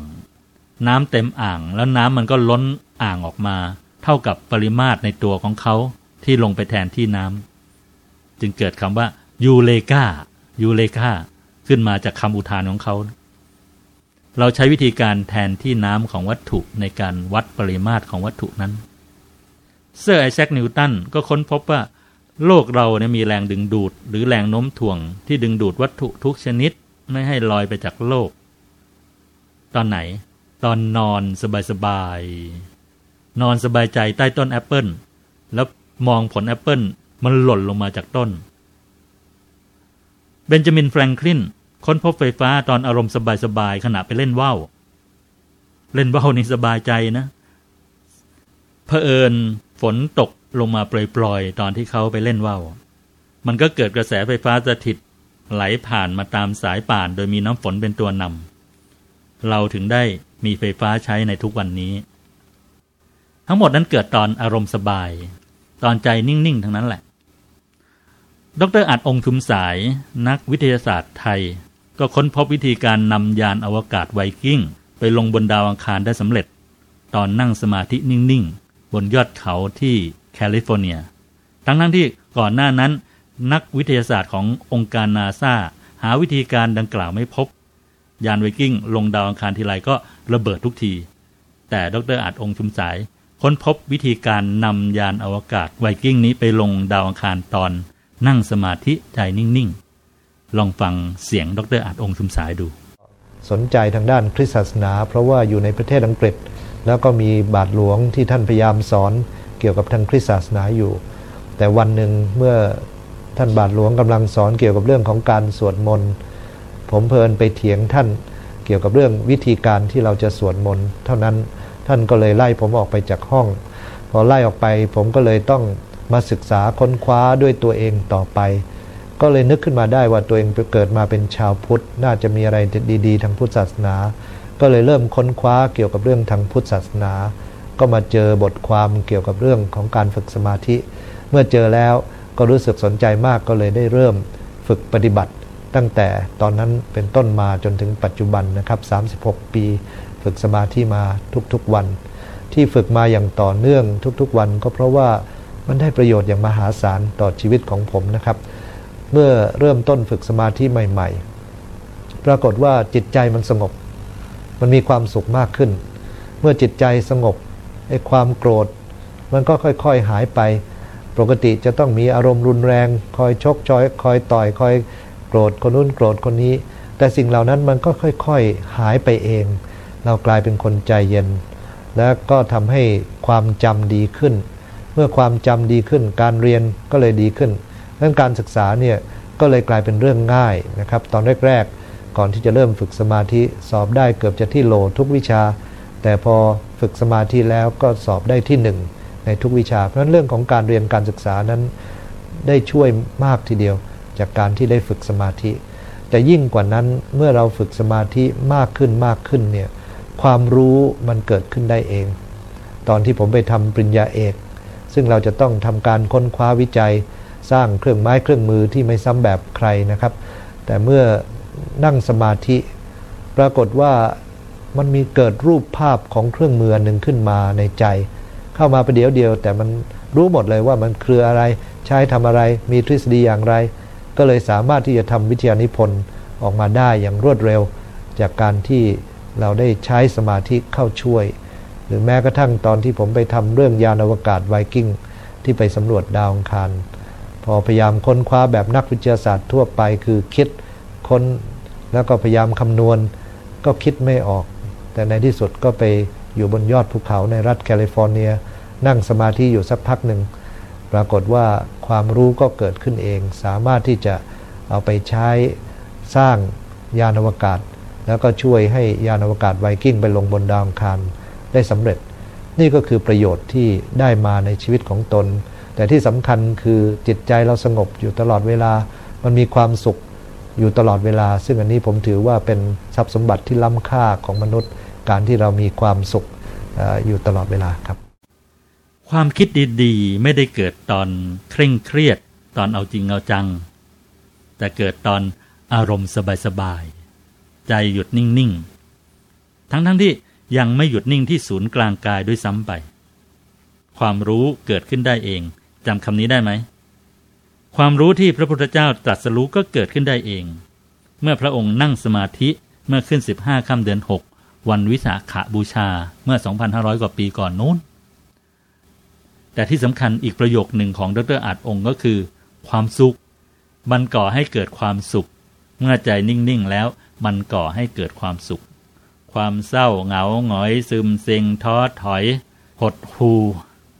น้ำเต็มอ่างแล้วน้ำมันก็ล้นอ่างออกมา เท่ากับปริมาตรในตัวของเขาที่ลงไปแทนที่น้ำจึงเกิดคำว่ายูเลกายูเลกาขึ้นมาจากคำอุทานของเขา เราใช้วิธีการแทนที่น้ำของวัตถุในการวัดปริมาตรของวัตถุนั้น เซอร์ไอแซคนิวตันก็ค้นพบว่า โลกเราเนี่ยมีแรงดึงดูด หรือแรงโน้มถ่วง ที่ดึงดูดวัตถุทุกชนิดไม่ให้ลอยไปจากโลก ตอนไหน ตอนนอนสบายๆนอนสบายใจใต้ต้นแอปเปิลแล้วมองผลแอปเปิลมันหล่นลงมาจากต้น เบนจามินแฟรงคลิน ค้นพบไฟฟ้าตอนอารมณ์สบายๆขณะไปเล่นว่าวเล่นว่าวนี่สบายใจนะเผอิญฝนตกลงมาปล่อยๆตอนที่เขาไปเล่นว่าวมันก็เกิดกระแสไฟฟ้าสถิตไหลผ่านมาตามสายป่าน โดยมีน้ำฝนเป็นตัวนำเราถึงได้มีไฟฟ้าใช้ในทุกวันนี้ ทั้งหมดนั้นเกิดตอนอารมณ์สบาย ตอนใจนิ่ง ๆ ทั้งนั้นแหละ ดรอัดองค์ทุมสายนักวิทยาศาสตร์ไทย ก็ค้นพบวิธีการนำยานอวกาศไวกิ้ง ไปลงบนดาวอังคารได้สำเร็จ ตอนนั่งสมาธินิ่งๆ บนยอดเขาที่แคลิฟอร์เนีย ทั้งทั้งที่ก่อนหน้านั้น นักวิทยาศาสตร์ขององค์การนาซาหาวิธีการดังกล่าวไม่พบ ยานไวกิ้งลงดาวอังคารทีไรก็ระเบิดทุกที แต่ดรอัดองค์ชุมสาย ค้นพบวิธีการนำยานอวกาศไวกิ้งนี้ไปลงดาวอังคารตอน นั่งสมาธิใจนิ่งๆ ลองฟังเสียงดรอัดองค์ชุมสายดู สนใจทางด้านคริสตศาสนา เพราะว่าอยู่ในประเทศอังกฤษ แล้วก็มีบาทหลวงที่ท่านพยายามสอนเกี่ยวกับทางคริสตศาสนาอยู่ แต่วันหนึ่งเมื่อท่านบาทหลวงกำลังสอนเกี่ยวกับเรื่องของการสวดมนต์ผมเพลินไปเถียงท่านเกี่ยวกับเรื่องวิธีการที่เราจะสวดมนต์เท่านั้นท่านก็เลยไล่ผมออกไปจากห้อง พอไล่ออกไปผมก็เลยต้องมาศึกษาค้นคว้าด้วยตัวเองต่อไป ก็เลยนึกขึ้นมาได้ว่าตัวเองเกิดมาเป็นชาวพุทธ น่าจะมีอะไรดี ๆ ทางพุทธศาสนา ก็เลยเริ่มค้นคว้าเกี่ยวกับเรื่องทางพุทธศาสนา ก็มาเจอบทความเกี่ยวกับเรื่องของการฝึกสมาธิ เมื่อเจอแล้วก็รู้สึกสนใจมากก็เลยได้เริ่มฝึกปฏิบัติ ตั้งแต่ตอนนั้นเป็นต้นมาจนถึงปัจจุบันนะครับ 36 ปี ฝึกสมาธิมาทุกๆวัน ที่ฝึกมาอย่างต่อเนื่องทุกๆวัน ก็เพราะว่ามันได้ประโยชน์อย่างมหาศาลต่อชีวิตของผมนะครับ เมื่อเริ่มต้นฝึกสมาธิใหม่ ๆ ปรากฏว่าจิตใจมันสงบ มันมีความสุขมากขึ้น เมื่อจิตใจสงบไอ้ความโกรธ มันก็ค่อยๆหายไป ปกติจะต้องมีอารมณ์รุนแรง คอยชกชอยคอยต่อยคอยโกรธคนนู้นโกรธคนนี้ แต่สิ่งเหล่านั้นมันก็ค่อยๆหายไปเอง เรากลายเป็นคนใจเย็น และก็ทำให้ความจำดีขึ้น เมื่อความจำดีขึ้น การเรียนก็เลยดีขึ้น ดังนั้นการศึกษาเนี่ยก็เลยกลายเป็นเรื่องง่ายนะครับ ตอนแรกๆ ก่อนที่จะเริ่มฝึกสมาธิสอบได้เกือบจะที่โหลทุกวิชา แต่พอฝึกสมาธิแล้วก็สอบได้ที่หนึ่งในทุกวิชา เพราะฉะนั้นเรื่องของการเรียนการศึกษานั้นได้ช่วยมากทีเดียว จากการที่ได้ฝึกสมาธิ แต่ยิ่งกว่านั้นเมื่อเราฝึกสมาธิมากขึ้นมากขึ้นเนี่ยความรู้มันเกิดขึ้นได้เอง ตอนที่ผมไปทำปริญญาเอก ซึ่งเราจะต้องทำการค้นคว้าวิจัย สร้างเครื่องไม้เครื่องมือที่ไม่ซ้ำแบบใครนะครับ แต่เมื่อนั่งสมาธิปรากฏว่ามันมีเกิดรูปภาพของเครื่องมือหนึ่งขึ้นมาในใจ เข้ามาประเดี๋ยวเดียว แต่มันรู้หมดเลยว่ามันคืออะไรใช้ทำอะไรมีทฤษฎีอย่างไร ก็เลยสามารถที่จะทำวิทยานิพนธ์ออกมาได้อย่างรวดเร็ว จากการที่เราได้ใช้สมาธิเข้าช่วย หรือแม้กระทั่งตอนที่ผมไปทำเรื่องยานอวกาศไวกิ้งที่ไปสำรวจดาวอังคาร พอพยายามค้นคว้าแบบนักวิทยาศาสตร์ทั่วไปคือคิดค้นแล้วก็พยายามคำนวณ ก็คิดไม่ออก แต่ในที่สุดก็ไปอยู่บนยอดภูเขาในรัฐแคลิฟอร์เนีย นั่งสมาธิอยู่สักพักหนึ่ง ปรากฏว่าความรู้ก็เกิดขึ้นเอง สามารถที่จะเอาไปใช้สร้างยานอวกาศ แล้วก็ช่วยให้ยานอวกาศไวกิ้งไปลงบนดาวอังคารได้สำเร็จ นี่ก็คือประโยชน์ที่ได้มาในชีวิตของตน แต่ที่สำคัญคือจิตใจเราสงบอยู่ตลอดเวลา มันมีความสุขอยู่ตลอดเวลา ซึ่งอันนี้ผมถือว่าเป็นทรัพย์สมบัติที่ล้ำค่าของมนุษย์ การที่เรามีความสุขออยู่ตลอดเวลาครับ ความคิดดีๆ ไม่ได้เกิดตอนเคร่งเครียดตอนเอาจริงเอาจัง แต่เกิดตอนอารมณ์สบายๆใจหยุดนิ่งๆ ทั้งๆที่ยังไม่หยุดนิ่งที่ศูนย์กลางกายด้วยซ้ำไป ความรู้เกิดขึ้นได้เอง จำคำนี้ได้ไหม ความรู้ที่พระพุทธเจ้าตรัสรู้ก็เกิดขึ้นได้เอง เมื่อพระองค์นั่งสมาธิเมื่อขึ้น 15ค่ำเดือน 6 วันวิสาขบูชาเมื่อ 2,500 กว่าปีก่อนนู้น แต่ที่สำคัญอีกประโยคหนึ่งของดรอาจองค์ก็คือ ความสุข มันก่อให้เกิดความสุข เมื่อใจนิ่งๆแล้วมันก่อให้เกิดความสุข ความเศร้าเหงาหงอย ซึมเซ็งท้อถอย หดหู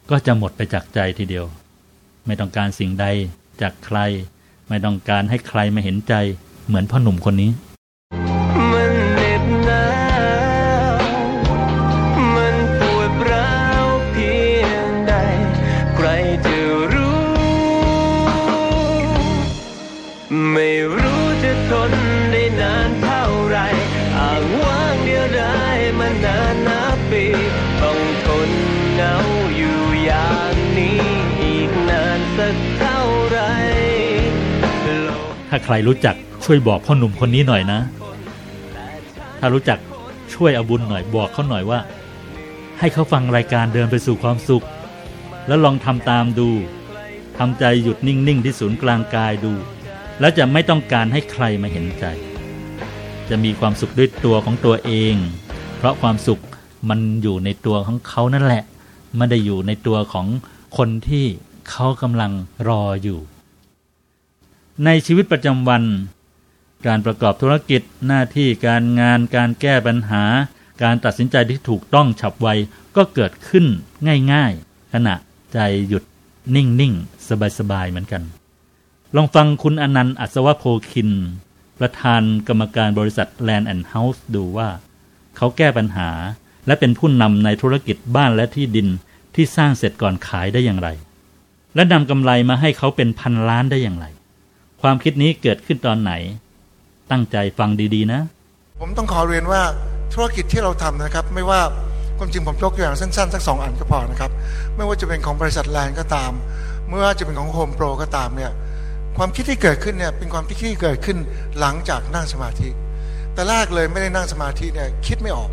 ก็จะหมดไปจากใจทีเดียว ไม่ต้องการสิ่งใดจากใคร ไม่ต้องการให้ใครมาเห็นใจ เหมือนพ่อหนุ่มคนนี้ ถ้าใครรู้จักช่วยบอกพ่อหนุ่มคนนี้หน่อยนะ ถ้ารู้จักช่วยเอาบุญหน่อยบอกเขาหน่อยว่า ให้เขาฟังรายการเดินไปสู่ความสุข แล้วลองทำตามดูทำใจหยุดนิ่งๆที่ศูนย์กลางกายดู แล้วจะไม่ต้องการให้ใครมาเห็นใจ จะมีความสุขด้วยตัวของตัวเอง เพราะความสุขมันอยู่ในตัวของเขานั่นแหละไม่ได้อยู่ในตัวของคนที่เขากำลังรออยู่ ในชีวิตประจำวัน การประกอบธุรกิจหน้าที่การงานการแก้ปัญหา การตัดสินใจที่ถูกต้องฉับไวก็เกิดขึ้นง่ายๆ ขณะใจหยุดนิ่งๆ สบายๆ เหมือนกัน ลองฟังคุณอนันต์อัศวโพคิน ประธานกรรมการบริษัท Land and House ดูว่า เขาแก้ปัญหาและเป็นผู้นำในธุรกิจบ้านและที่ดินที่สร้างเสร็จก่อนขายได้อย่างไร และนำกำไรมาให้เขาเป็นพันล้านได้อย่างไร ความคิดนี้เกิดขึ้นตอนไหน ตั้งใจฟังดีๆนะ ผมต้องขอเรียนว่าธุรกิจที่เราทำนะครับ ไม่ว่าความจริงผมยกตัวอย่างสั้นๆสักสองอันก็พอนะครับ ไม่ว่าจะเป็นของบริษัทแลนด์ก็ตาม ไม่ว่าจะเป็นของโฮมโปรก็ตามเนี่ยความคิดที่เกิดขึ้นเนี่ยเป็นความคิดที่เกิดขึ้นหลังจากนั่งสมาธิ แต่แรกเลยไม่ได้นั่งสมาธิเนี่ยคิดไม่ออก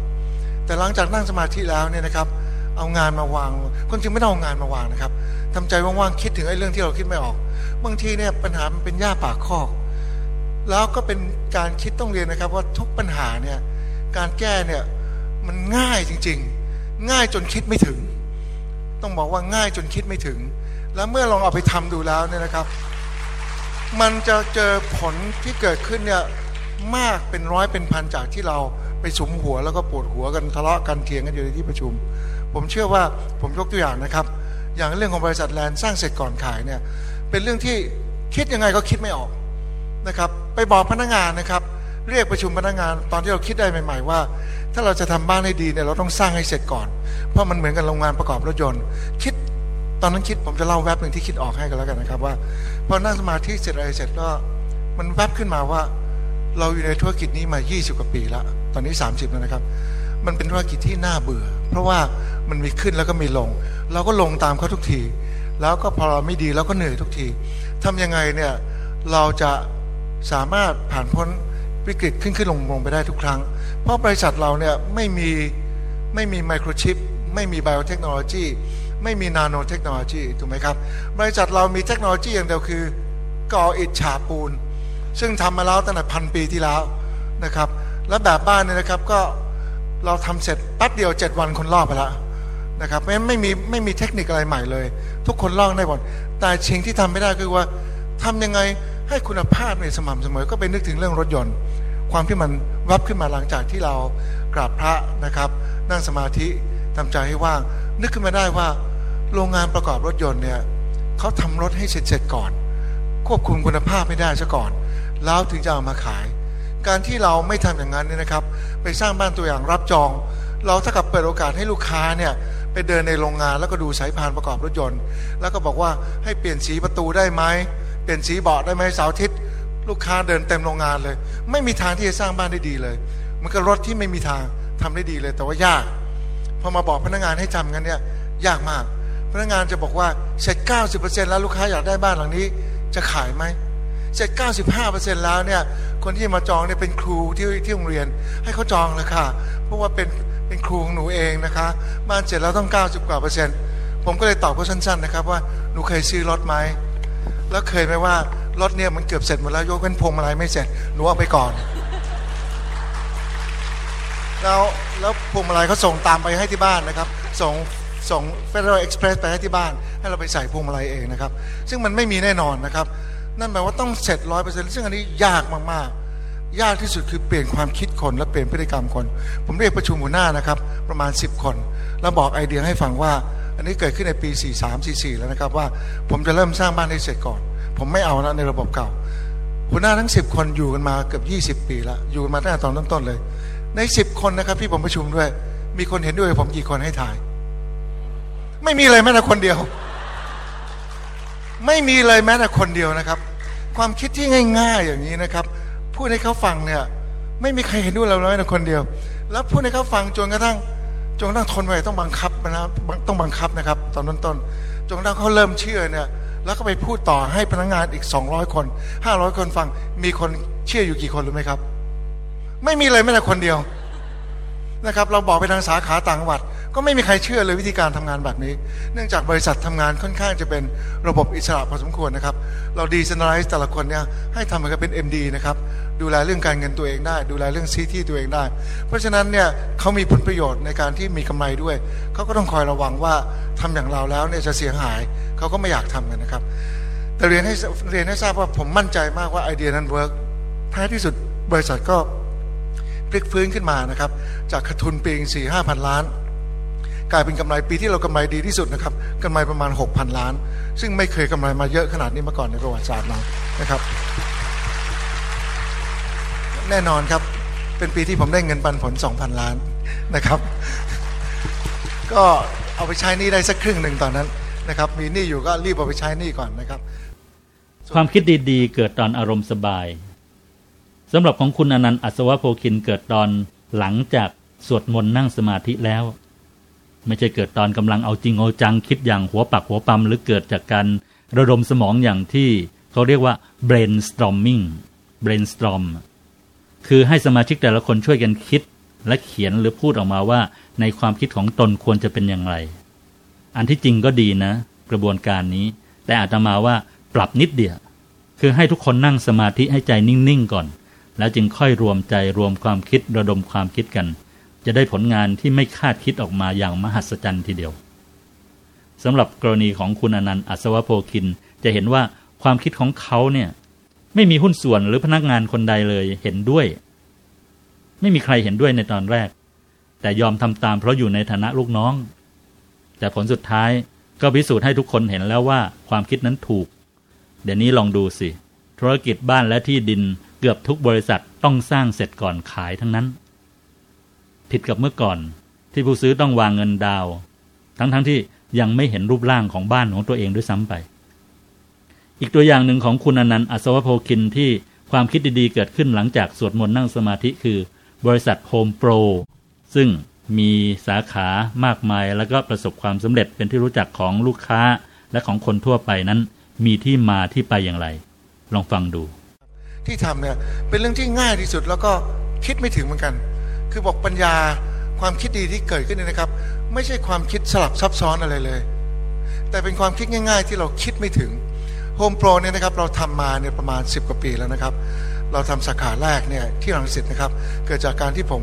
แต่หลังจากนั่งสมาธิแล้วเนี่ยนะครับ เอางานมาวางความจริงไม่ต้องเอางานมาวางนะครับทำใจว่างๆคิดถึงไอ้เรื่องที่เราคิดไม่ออก บางทีเนี่ยปัญหามันเป็นหญ้าปากคอก แล้วก็เป็นการคิดต้องเรียนนะครับ ว่าทุกปัญหาเนี่ยการแก้เนี่ยมันง่ายจริง ๆ ง่ายจนคิดไม่ถึง ต้องบอกว่าง่ายจนคิดไม่ถึง แล้วเมื่อลองเอาไปทำดูแล้วเนี่ยนะครับ มันจะเจอผลที่เกิดขึ้นเนี่ยมากเป็นร้อยเป็นพันจากที่เราไปสุมหัวแล้วก็ปวดหัวกันทะเลาะกันเถียงกันอยู่ในที่ประชุม ผมเชื่อว่าผมยกตัวอย่างนะครับ อย่างเรื่องของบริษัทแลนด์สร้างเสร็จก่อนขายเนี่ย เป็นเรื่องที่คิดยังไงก็คิดไม่ออกนะครับ ไปบอกพนักงานนะครับ เรียกประชุมพนักงาน ตอนที่เราคิดได้ใหม่ ๆ ว่า ถ้าเราจะทำบ้านให้ดีเนี่ยเราต้องสร้างให้เสร็จก่อน เพราะมันเหมือนกับโรงงานประกอบรถยนต์ คิดตอนนั้นคิดผมจะเล่าแวบหนึ่งที่คิดออกให้กันแล้วกันนะครับ ว่าพอนั่งสมาธิเสร็จอะไรเสร็จก็มันแวบขึ้นมาว่า เราอยู่ในธุรกิจนี้มา 20 กว่าปีแล้วตอนนี้ 30 แล้วนะครับ มันเป็นธุรกิจที่น่าเบื่อ เพราะว่ามันมีขึ้นแล้วก็มีลง เราก็ลงตามเขาทุกที แล้วก็พอเราไม่ดีเราก็เหนื่อยทุกทีทำยังไงเนี่ยเราจะสามารถผ่านพ้นวิกฤตขึ้นขึ้นลงลงไปได้ทุกครั้ง เพราะบริษัทเราเนี่ยไม่มีไม่มีไมโครชิปไม่มีไบโอเทคโนโลยีไม่มีนาโนเทคโนโลยีถูกไหมครับ บริษัทเรามีเทคโนโลยีอย่างเดียวคือก่ออิฐฉาบปูน ซึ่งทำมาแล้วตั้งแต่พันปีที่แล้วนะครับ และแบบบ้านเนี่ยนะครับก็เราทำเสร็จแป๊บเดียว 7 วันคนลอกไปแล้ว นะครับไม่ไม่มีไม่มีเทคนิคอะไรใหม่เลย ทุกคนลอกได้หมดแต่สิ่งที่ทำไม่ได้คือว่าทำยังไงให้คุณภาพในสม่ำเสมอ ก็ไปนึกถึงเรื่องรถยนต์ ความที่มันวับขึ้นมาหลังจากที่เรากราบพระนะครับ นั่งสมาธิทำใจให้ว่าง นึกขึ้นมาได้ว่า โรงงานประกอบรถยนต์เนี่ยเขาทำรถให้เสร็จเสร็จก่อน ควบคุมคุณภาพไม่ได้ซะก่อน แล้วถึงจะเอามาขาย การที่เราไม่ทำอย่างนั้นเนี่ยนะครับ ไปสร้างบ้านตัวอย่างรับจอง เราเท่ากับเปิดโอกาสให้ลูกค้าเนี่ย ไปเดินในโรงงานแล้วก็ดูสายพานประกอบรถยนต์ แล้วก็บอกว่าให้เปลี่ยนสีประตูได้ไหมเปลี่ยนสีเบาะได้ไหมเสาร์อาทิตย์ลูกค้าเดินเต็มโรงงานเลย ไม่มีทางที่จะสร้างบ้านได้ดีเลย มันก็รถที่ไม่มีทางทำได้ดีเลย แต่ว่ายากพอมาบอกพนักงานให้ทำกันเนี่ยยากมาก พนักงานจะบอกว่าเสร็จ 90%แล้วลูกค้าอยากได้บ้านหลังนี้ จะขายไหมเสร็จ 95%แล้วเนี่ยคนที่มาจองเนี่ยเป็นครูที่ที่โรงเรียน ให้เขาจองเลยค่ะเพราะว่าเป็น เป็นครูของหนูเองนะคะบ้านเสร็จแล้วต้อง 90 กว่าเปอร์เซ็นต์ผมก็เลยตอบเขาสั้นๆนะครับว่าหนูเคยซื้อรถไหมแล้วเคยไหมว่ารถเนี่ยมันเกือบเสร็จหมดแล้วยกเว้นพวงมาลัยไม่เสร็จหนูเอาไปก่อน แล้วแล้วพวงมาลัยเขาส่งตามไปให้ที่บ้านนะครับ ส่งส่ง Federal Express ไปให้ที่บ้าน ให้เราไปใส่พวงมาลัยเองนะครับ ซึ่งมันไม่มีแน่นอนนะครับ นั่นแปลว่าต้องเสร็จร้อยเปอร์เซ็นต์ซึ่งอันนี้ยากมากๆ ยากที่สุดคือเปลี่ยนความคิดคนและเปลี่ยนพฤติกรรมคน ผมเรียกประชุมหัวหน้านะครับ ประมาณ 10 คน แล้วบอกไอเดียให้ฟังว่า อันนี้เกิดขึ้นในปี 43 44 แล้วนะครับว่า ผมจะเริ่มสร้างบ้านให้เสร็จก่อน ผมไม่เอานะในระบบเก่าหัวหน้าทั้ง 10 คนอยู่กันมาเกือบ 20 ปีแล้วอยู่กันมาตั้งแต่ตอนต้นๆเลย ใน 10 คนนะครับที่ผมประชุมด้วย มีคนเห็นด้วยผมกี่คนให้ถ่าย ไม่มีเลยแม้แต่คนเดียว ไม่มีเลยแม้แต่คนเดียวนะครับ ความคิดที่ง่าย ๆ อย่างนี้นะครับ พูดให้เขาฟังเนี่ย ไม่มีใครเห็นด้วยเราเลยแต่คนเดียว แล้วพูดให้เขาฟังจนกระทั่งจนกระทั่งทนไหวต้องบังคับนะต้องบังคับนะครับ ตอนต้นๆจนกระทั่งเขาเริ่มเชื่อเนี่ย แล้วก็ไปพูดต่อให้พนักงานอีก 200 คน 500 คนฟังมีคนเชื่ออยู่กี่คนรู้ไหมครับ ไม่มีเลยแม้แต่คนเดียวนะครับ เราบอกไปทางสาขาต่างจังหวัด ก็ไม่มีใครเชื่อเลยวิธีการทำงานแบบนี้ เนื่องจากบริษัททำงานค่อนข้างจะเป็นระบบอิสระพอสมควรนะครับ เรา decentralize แต่ละคนเนี่ยให้ทำเหมือนกับเป็น MD นะครับ ดูแลเรื่องการเงินตัวเองได้ ดูแลเรื่องซีที่ตัวเองได้ เพราะฉะนั้นเนี่ยเขามีผลประโยชน์ในการที่มีกำไรด้วย เขาก็ต้องคอยระวังว่าทำอย่างเราแล้วเนี่ยจะเสียหาย เขาก็ไม่อยากทำกันนะครับ แต่เรียนให้เรียนให้ทราบว่าผมมั่นใจมากว่าไอเดียนั้น work ท้ายที่สุดบริษัทก็พลิกฟื้นขึ้นมานะครับ จากขาดทุนปีนึงสี่ห้าพันล้าน กลายเป็นกำไรปีที่เรากำไรดีที่สุดนะครับกำไรประมาณ 6,000 ล้าน ซึ่งไม่เคยกำไรมาเยอะขนาดนี้มาก่อนในประวัติศาสตร์เรานะครับ แน่นอนครับเป็นปีที่ผมได้เงินปันผล 2,000 ล้านนะครับ ก็เอาไปใช้นี้ได้สักครึ่งหนึ่งตอนนั้นนะครับ มีนี้อยู่ก็รีบเอาไปใช้นี้ก่อนนะครับ ความคิดดีๆ เกิดตอนอารมณ์สบายสำหรับของคุณอนันต์อัศวโพคินเกิดตอนหลังจากสวดมนต์นั่งสมาธิแล้ว ไม่ใช่เกิดตอนกำลังเอาจริงเอาจังคิดอย่างหัวปักหัวปั๊มหรือเกิดจากการระดมสมองอย่างที่เขาเรียกว่า brainstorming brainstorm คือให้สมาชิกแต่ละคนช่วยกันคิด และเขียนหรือพูดออกมาว่า ในความคิดของตนควรจะเป็นอย่างไร อันที่จริงก็ดีนะ กระบวนการนี้ แต่อาตมาว่าปรับนิดเดียว คือให้ทุกคนนั่งสมาธิให้ใจนิ่งๆก่อน แล้วจึงค่อยรวมใจรวมความคิดระดมความคิดกัน จะได้ผลงานที่ไม่คาดคิดออกมาอย่างมหัศจรรย์ทีเดียวสำหรับกรณีของคุณอนันต์อัศวโพคินจะเห็นว่าความคิดของเขาเนี่ยไม่มีหุ้นส่วนหรือพนักงานคนใดเลยเห็นด้วย ไม่มีใครเห็นด้วยในตอนแรก แต่ยอมทำตามเพราะอยู่ในฐานะลูกน้อง แต่ผลสุดท้ายก็พิสูจน์ให้ทุกคนเห็นแล้วว่าความคิดนั้นถูก เดี๋ยวนี้ลองดูสิ ธุรกิจบ้านและที่ดินเกือบทุกบริษัทต้องสร้างเสร็จก่อนขายทั้งนั้น ผิดกับเมื่อก่อน ที่ผู้ซื้อต้องวางเงินดาว ทั้งๆทที่ยังไม่เห็นรูปร่างของบ้านของตัวเองด้วยซ้ำไป อีกตัวอย่างหนึ่งของคุณอนันต์อัศวโพคินที่ความคิดดีๆ เกิดขึ้นหลังจากสวดมนต์นั่งสมาธิคือบริษัทโฮมโปรซึ่งมีสาขามากมายแล้วก็ประสบความสำเร็จเป็นที่รู้จักของลูกค้าและของคนทั่วไปนั้น มีที่มาที่ไปอย่างไร ลองฟังดู ที่ทำเนี่ยเป็นเรื่องที่ง่ายที่สุดแล้วก็คิดไม่ถึงเหมือนกัน คือบอกปัญญาความคิดดีที่เกิดขึ้นเนี่ยนะครับ ไม่ใช่ความคิดสลับซับซ้อนอะไรเลย แต่เป็นความคิดง่าย ๆ ที่เราคิดไม่ถึงโฮมโปรเนี่ยนะครับเราทำมาเนี่ยประมาณ 10 กว่าปีแล้วนะครับ เราทำสาขาแรกเนี่ยที่รังสิตนะครับ เกิดจากการที่ผม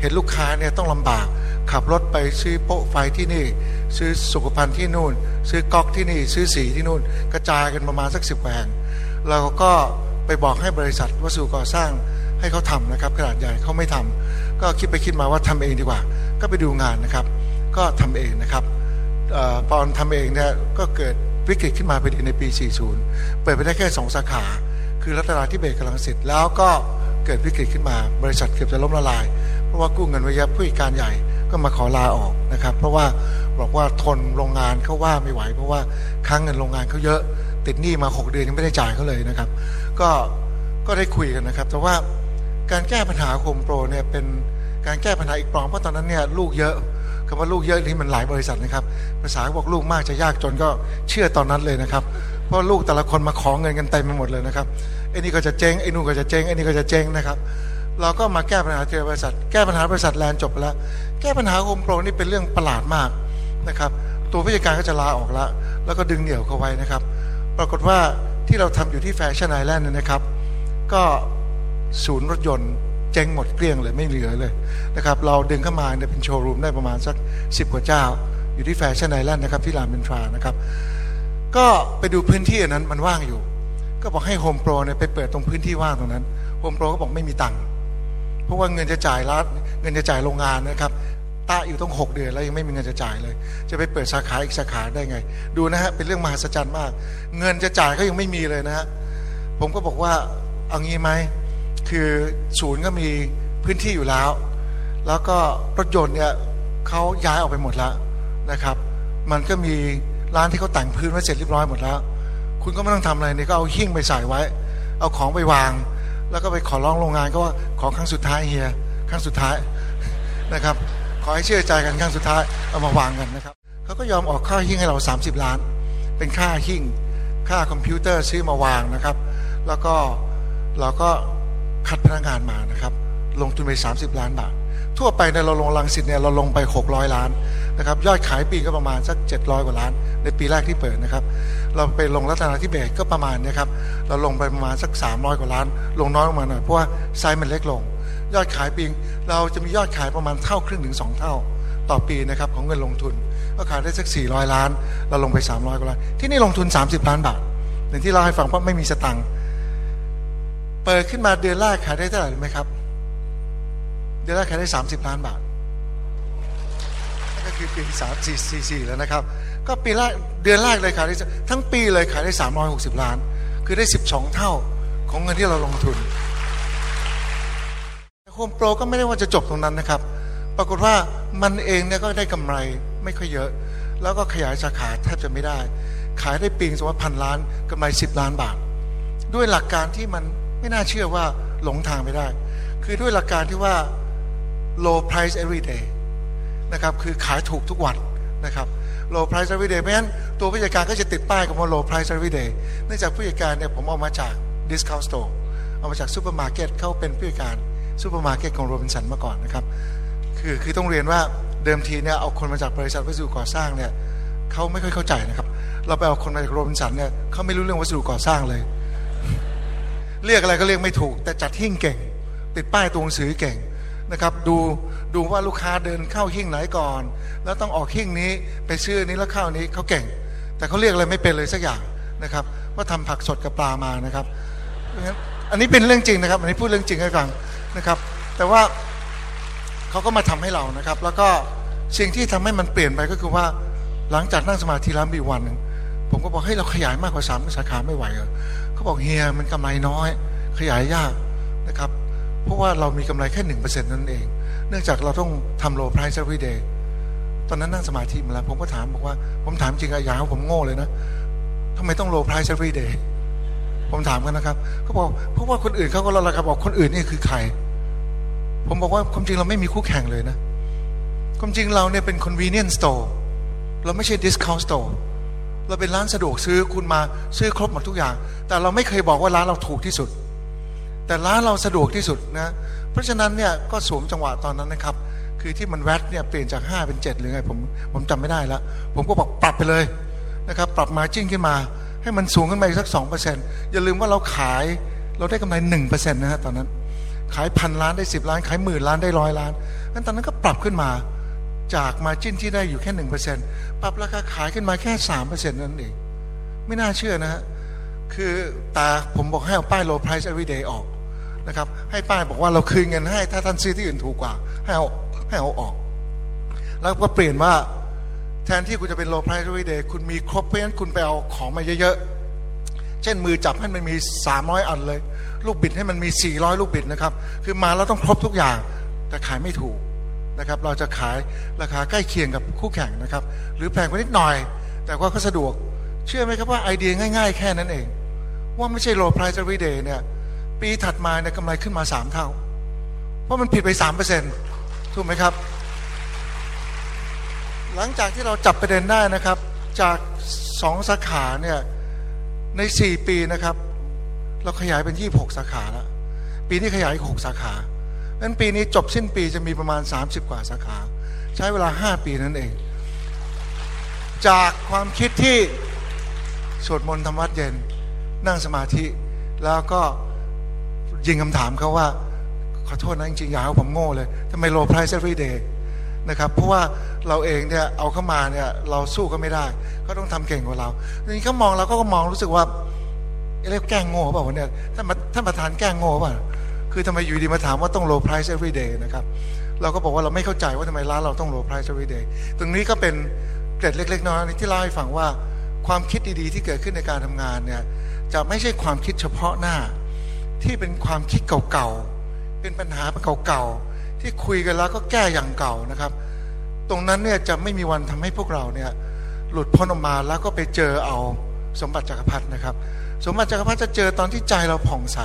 เห็นลูกค้าเนี่ยต้องลำบาก ขับรถไปซื้อโป๊ะไฟที่นี่ ซื้อสุขภัณฑ์ที่นู่น ซื้อก๊อกที่นี่ ซื้อสีที่นู่น กระจายกันประมาณสักสิบแห่งเราก็ไปบอกให้บริษัทวัสดุก่อสร้างให้เขาทำนะครับขนาดใหญ่เขาไม่ทำ ก็คิดไปคิดมาว่าทำเองดีกว่า ก็ไปดูงานนะครับ ก็ทำเองนะครับตอนทำเองเนี่ยก็เกิดวิกฤตขึ้นมาพอดีในปี 40 เปิดไปได้แค่ 2 สาขา คือรัตนาที่เบศกำลังสิทธิ์แล้วก็เกิดวิกฤตขึ้นมา บริษัทเกือบจะล้มละลาย เพราะว่ากู้เงินไว้ยอะผู้การใหญ่ก็มาขอลาออกนะครับ เพราะว่าบอกว่าทนโรงงานเขาว่าไม่ไหว เพราะว่าค้างเงินโรงงานเขาเยอะติดหนี้มา 6 เดือนยังไม่ได้จ่ายเขาเลยนะครับ ก็ก็ได้คุยกันนะครับ แต่ว่า การแก้ปัญหาโฮมโปรเนี่ยเป็นการแก้ปัญหาอีกปลองเพราะตอนนั้นเนี่ยลูกเยอะคำว่าลูกเยอะนี่มันหลายบริษัทนะครับ ภาษาบอกลูกมากจะยากจนก็เชื่อตอนนั้นเลยนะครับ เพราะลูกแต่ละคนมาขอเงินกันเต็มไปหมดเลยนะครับไอ้นี่ก็จะเจ๊งไอ้นู่นก็จะเจ๊งไอ้นี่ก็จะเจ๊งนะครับ เราก็มาแก้ปัญหาเจอบริษัท แก้ปัญหาบริษัทแลนจบไปแล้ว แก้ปัญหาโฮมโปรนี่เป็นเรื่องประหลาดมากนะครับ ตัวผู้จัดการก็จะลาออกล้วแล้วก็ดึงเหนี่ยวเขาไว้นะครับ ปรากฏว่าที่เราทำอยู่ที่แฟชั่นไอแลนด์เนี่ยนะครับ ก็ ศูนย์รถยนต์เจ๊งหมดเกลี้ยงเลยไม่เหลือเลยนะครับเราดึงเข้ามาเนี่ยเป็นโชว์รูมได้ประมาณสัก 10 กว่าเจ้า อยู่ที่แฟชั่นไอแลนด์นะครับที่รามอินทรานะครับ ก็ไปดูพื้นที่อันนั้นมันว่างอยู่ ก็บอกให้ HomePro เนี่ยไปเปิดตรงพื้นที่ว่างตรงนั้น HomePro ก็บอกไม่มีตังค์เพราะว่าเงินจะจ่ายรัฐเงินจะจ่ายโรงงานนะครับค้างอยู่ตั้ง 6 เดือนแล้วยังไม่มีเงินจะจ่ายเลย จะไปเปิดสาขาอีกสาขาได้ไง ดูนะฮะเป็นเรื่องมหัศจรรย์มาก เงินจะจ่ายก็ยังไม่มีเลยนะฮะผมก็บอกว่าเอางี้ไหม คือศูนย์ก็มีพื้นที่อยู่แล้ว แล้วก็รถยนต์เนี่ยเขาย้ายออกไปหมดแล้วนะครับ มันก็มีร้านที่เขาแต่งพื้นไว้เสร็จเรียบร้อยหมดแล้ว คุณก็ไม่ต้องทำอะไรเนี่ยก็เอาหิ้งไปใส่ไว้ เอาของไปวาง แล้วก็ไปขอร้องโรงงานก็ว่าขอครั้งสุดท้ายเฮียครั้งสุดท้ายนะครับ ขอให้เชื่อใจกันครั้งสุดท้ายเอามาวางกันนะครับเขาก็ยอมออกค่าหิ้งให้เรา 30 ล้าน เป็นค่าหิ้งค่าคอมพิวเตอร์ซื้อมาวางนะครับ แล้วก็เราก็ คัดพนักงานมานะครับ ลงทุนไป 30 ล้านบาท ทั่วไปเนี่ยเราลงลังสิตเนี่ยเราลงไป 600 ล้านนะครับยอดขายปีก็ประมาณสัก 700 กว่าล้าน ในปีแรกที่เปิดนะครับ เราไปลงรัตนาธิเบศก็ประมาณเนี้ครับเราลงไปประมาณสัก 300 กว่าล้าน ลงน้อยลงมาหน่อยเพราะว่าไซส์มันเล็กลง ยอดขายปีเราจะมียอดขายประมาณเท่าครึ่งถึง 2 เท่าต่อปีนะครับของเงินลงทุนก็ขายได้สัก 400 ล้าน เราลงไป 300 กว่าล้าน ที่นี่ลงทุน 30 ล้านบาทอย่างที่เราให้ฟังเพราะไม่มีสตังค์ เปิดขึ้นมาเดือนแรกขายได้เท่าไหร่รู้ไหมครับ เดือนแรกขายได้ 30 ล้านบาทนั่นก็คือปีสามสี่สี่สี่แล้วนะครับ ก็ปีแรกเดือนแรกเลยขายได้ทั้งปีเลยขายได้ 360 ล้าน คือได้ 12 เท่าของเงินที่เราลงทุนโฮมโปรก็ไม่ได้ว่าจะจบตรงนั้นนะครับ ปรากฏว่ามันเองเนี่ยก็ได้กำไรไม่ค่อยเยอะ แล้วก็ขยายสาขาแทบจะไม่ได้ ขายได้ปีสมมติพันล้านกำไร 10 ล้านบาท ด้วยหลักการที่มัน ไม่น่าเชื่อว่าหลงทางไม่ได้ คือด้วยหลักการที่ว่า low price every day นะครับคือขายถูกทุกวันนะครับ low price every day เพราะฉะนั้นตัวผู้จัดการก็จะติดป้ายกับว่า low price every day เนื่องจากผู้จัดการเนี่ยผมเอามาจาก discount store เอามาจากซูเปอร์มาร์เก็ตเขาเป็นผู้จัดการซูเปอร์มาร์เก็ตของโรบินสันมาก่อนนะครับคือคือต้องเรียนว่าเดิมทีเนี่ยเอาคนมาจากบริษัทวัสดุก่อสร้างเนี่ยเขาไม่ค่อยเข้าใจนะครับ เราไปเอาคนมาจากโรบินสันเนี่ยเขาไม่รู้เรื่องวัสดุก่อสร้างเลย เรียกอะไรก็เรียกไม่ถูก แต่จัดหิ้งเก่ง ติดป้ายตัวหนังสือเก่งนะครับ ดูดูว่าลูกค้าเดินเข้าหิ้งไหนก่อน แล้วต้องออกหิ้งนี้ไปซื้อนี้แล้วเข้านี้เขาเก่ง แต่เขาเรียกอะไรไม่เป็นเลยสักอย่างนะครับว่าทำผักสดกับปลามานะครับอันนี้เป็นเรื่องจริงนะครับอันนี้พูดเรื่องจริงให้ฟังนะครับ แต่ว่าเขาก็มาทำให้เรานะครับ แล้วก็สิ่งที่ทำให้มันเปลี่ยนไปก็คือว่าหลังจากนั่งสมาธิแล้วมีวันหนึ่งผมก็บอกให้เราขยายมากกว่าสามสาขาไม่ไหวเหรอ เขาบอกเฮียมันกำไรน้อย ขยายยากนะครับ เพราะว่าเรามีกำไรแค่หนึ่งเปอร์เซ็นต์นั่นเอง เนื่องจากเราต้องทำ low price every day ตอนนั้นนั่งสมาธิมาแล้ว ผมก็ถามบอกว่า ผมถามจริงอะยาให้ผมโง่เลยนะทำไมต้อง low price every day ผมถามกันนะครับเขาบอกเพราะว่าคนอื่นเขาก็ลดราคาบอกคนอื่นนี่คือใคร ผมบอกว่าความจริงเราไม่มีคู่แข่งเลยนะความจริงเราเนี่ยเป็น convenience store เราไม่ใช่ discount store เราเป็นร้านสะดวกซื้อคุณมาซื้อครบหมดทุกอย่าง แต่เราไม่เคยบอกว่าร้านเราถูกที่สุด แต่ร้านเราสะดวกที่สุดนะ เพราะฉะนั้นเนี่ยก็สวมจังหวะตอนนั้นนะครับ คือที่มันแวดเนี่ยเปลี่ยนจาก 5 เป็น 7 หรือไงผมผมจำไม่ได้แล้วผมก็บอกปรับไปเลยนะครับปรับมาจิ้งขึ้นมา ให้มันสูงขึ้นมาอีกสัก 2%อย่าลืมว่าเราขายเราได้กำไร1%นะฮะตอนนั้น ขายพันล้านได้ 10 ล้าน ขายหมื่นล้านได้ร้อยล้านงั้นตอนนั้นก็ปรับขึ้นมา จากมาจิ้นที่ได้อยู่แค่หนึ่งเปอร์เซ็นต์ปรับราคาขายขึ้นมาแค่สามเปอร์เซ็นต์นั่นเอง ไม่น่าเชื่อนะฮะ คือตาผมบอกให้เอาป้าย low price every day ออกนะครับ ให้ป้ายบอกว่าเราคืนเงินให้ ถ้าท่านซื้อที่อื่นถูกกว่า ให้เอาให้เอาออก แล้วก็เปลี่ยนว่าแทนที่คุณจะเป็น low price every day คุณมีครบเพราะฉะนั้นคุณไปเอาของมาเยอะๆ เช่นมือจับให้มันมี 300 อันเลย ลูกบิดให้มันมี 400 ลูกบิดนะครับ คือมาแล้วต้องครบทุกอย่าง แต่ขายไม่ถูก นะครับ เราจะขายราคาใกล้เคียงกับคู่แข่งนะครับ หรือแพงกว่านิดหน่อย แต่ว่าก็สะดวก เชื่อไหมครับว่าไอเดียง่ายๆ แค่นั้นเอง ว่าไม่ใช่ low price every day เนี่ย ปีถัดมาเนี่ยกำไรขึ้นมา 3 เท่า เพราะมันผิดไป 3%ถูกไหมครับ หลังจากที่เราจับประเด็นได้นะครับ จาก 2 สาขาเนี่ยใน 4 ปีนะครับ เราขยายเป็น 26 สาขาแล้ว ปีนี้ขยายอีก 6 สาขา นั้นปีนี้จบสิ้นปีจะมีประมาณ 30 กว่าสาขา ใช้เวลา 5 ปีนั่นเอง จากความคิดที่สวดมนต์ทำวัดเย็น นั่งสมาธิแล้วก็ยิงคำถามเขาว่า ขอโทษนะจริงๆอย่าเอาผมโง่เลยทำไม low price every day นะครับเพราะว่าเราเองเนี่ยเอาเข้ามาเนี่ยเราสู้ก็ไม่ได้เขาต้องทำเก่งกว่าเราทีนี้เขามองเราก็มองรู้สึกว่าเรียกแกล้งโง่เปล่าวะเนี่ยท่านท่านประธานแกล้งโง่เปล่า คือทำไมอยู่ดีมาถามว่าต้อง low price every day นะครับ เราก็บอกว่าเราไม่เข้าใจว่าทำไมร้านเราต้อง low price every day ตรงนี้ก็เป็นเกร็ดเล็ก ๆน้อยๆที่เล่าให้ฟังว่าความคิดดีๆ ที่เกิดขึ้นในการทำงานเนี่ยจะไม่ใช่ความคิดเฉพาะหน้า ที่เป็นความคิดเก่าๆ เป็นปัญหาเก่าๆ ที่คุยกันแล้วก็แก้อย่างเก่านะครับ ตรงนั้นเนี่ยจะไม่มีวันทำให้พวกเราเนี่ยหลุดพ้นออกมาแล้วก็ไปเจอเอาสมบัติจักรพรรดินะครับ สมบัติจักรพรรดิจะเจอตอนที่ใจเราผ่องใส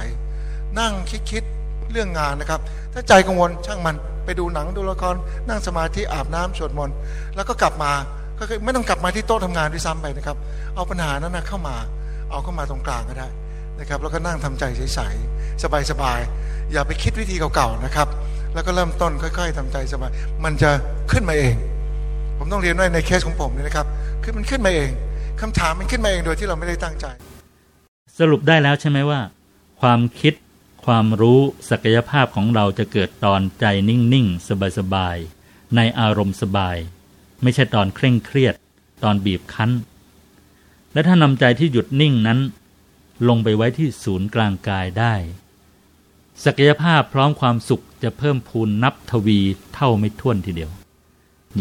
นั่งคิดๆเรื่องงานนะครับ ถ้าใจกังวลช่างมันไปดูหนังดูละครนั่งสมาธิอาบน้ำสวดมนต์แล้วก็กลับมาก็คือไม่ต้องกลับมาที่โต๊ะทำงานด้วยซ้ำไปนะครับ เอาปัญหานั้นนะเข้ามา เอาเข้ามาตรงกลางก็ได้นะครับ แล้วก็นั่งทำใจใสๆสบายๆอย่าไปคิดวิธีเก่าๆนะครับ แล้วก็เริ่มต้นค่อย ๆทำใจสบายมันจะขึ้นมาเอง ผมต้องเรียนว่าในเคสของผมเนี่ยนะครับ คือมันขึ้นมาเองคำถามมันขึ้นมาเองโดยที่เราไม่ได้ตั้งใจ สรุปได้แล้วใช่ไหมว่า ความคิด ความรู้ศักยภาพของเราจะเกิดตอนใจนิ่งๆ สบายๆ ในอารมณ์สบาย ไม่ใช่ตอนเคร่งเครียด ตอนบีบคั้น และถ้านำใจที่หยุดนิ่งนั้น ลงไปไว้ที่ศูนย์กลางกายได้ ศักยภาพพร้อมความสุขจะเพิ่มพูนนับทวีเท่าไม่ท้วนทีเดียว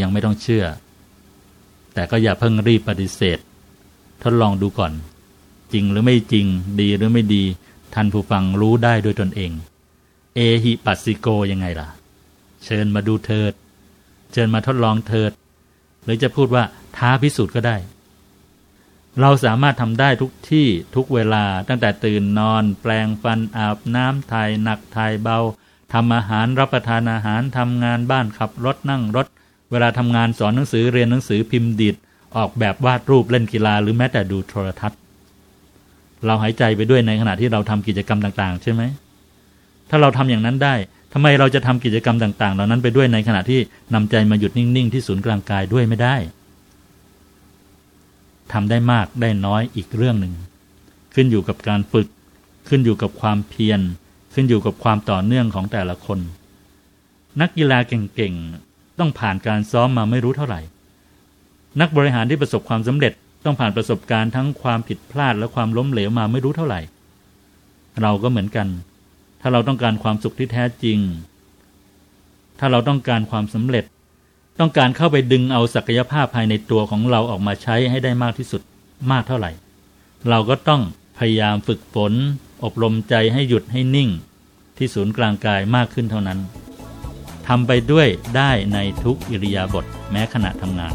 ยังไม่ต้องเชื่อ แต่ก็อย่าเพิ่งรีบปฏิเสธ ทดลองดูก่อน จริงหรือไม่จริง ดีหรือไม่ดี ท่านผู้ฟังรู้ได้ด้วยตนเอง เอหิปัสสิโกยังไงล่ะ เชิญมาดูเถิด เชิญมาทดลองเถิด หรือจะพูดว่าท้าพิสูจน์ก็ได้ เราสามารถทำได้ทุกที่ทุกเวลาตั้งแต่ตื่นนอน แปลงฟันอาบน้ำถ่ายหนักถ่ายเบาทำอาหารรับประทานอาหารทำงานบ้านขับรถนั่งรถ เวลาทำงานสอนหนังสือเรียนหนังสือพิมพ์ดิดออกแบบวาดรูปเล่นกีฬาหรือแม้แต่ดูโทรทัศน์ เราหายใจไปด้วยในขณะที่เราทำกิจกรรมต่างๆ ใช่ไหม ถ้าเราทำอย่างนั้นได้ทำไมเราจะทำกิจกรรมต่างๆ เหล่านั้นไปด้วยในขณะที่นำใจมาหยุดนิ่งๆ ที่ศูนย์กลางกายด้วยไม่ได้ทำได้มากได้น้อยอีกเรื่องหนึ่ง ขึ้นอยู่กับการฝึก ขึ้นอยู่กับความเพียร ขึ้นอยู่กับความต่อเนื่องของแต่ละคน นักกีฬาเก่งๆ ต้องผ่านการซ้อมมาไม่รู้เท่าไหร่ นักบริหารที่ประสบความสำเร็จ ต้องผ่านประสบการณ์ทั้งความผิดพลาดและความล้มเหลวมาไม่รู้เท่าไหร่ เราก็เหมือนกัน ถ้าเราต้องการความสุขที่แท้จริง ถ้าเราต้องการความสำเร็จ ต้องการเข้าไปดึงเอาศักยภาพภายในตัวของเราออกมาใช้ให้ได้มากที่สุดมากเท่าไหร่ เราก็ต้องพยายามฝึกฝน อบรมใจให้หยุดให้นิ่ง ที่ศูนย์กลางกายมากขึ้นเท่านั้นทำไปด้วยได้ในทุกอิริยาบถแม้ขณะทำงาน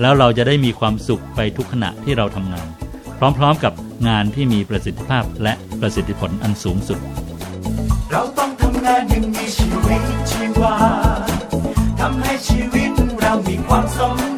แล้วเราจะได้มีความสุขไปทุกขณะที่เราทำงาน พร้อมๆกับงานที่มีประสิทธิภาพและประสิทธิผลอันสูงสุด เราต้องทำงานยังมีชีวิตชีวาทำให้ชีวิตเรามีความสม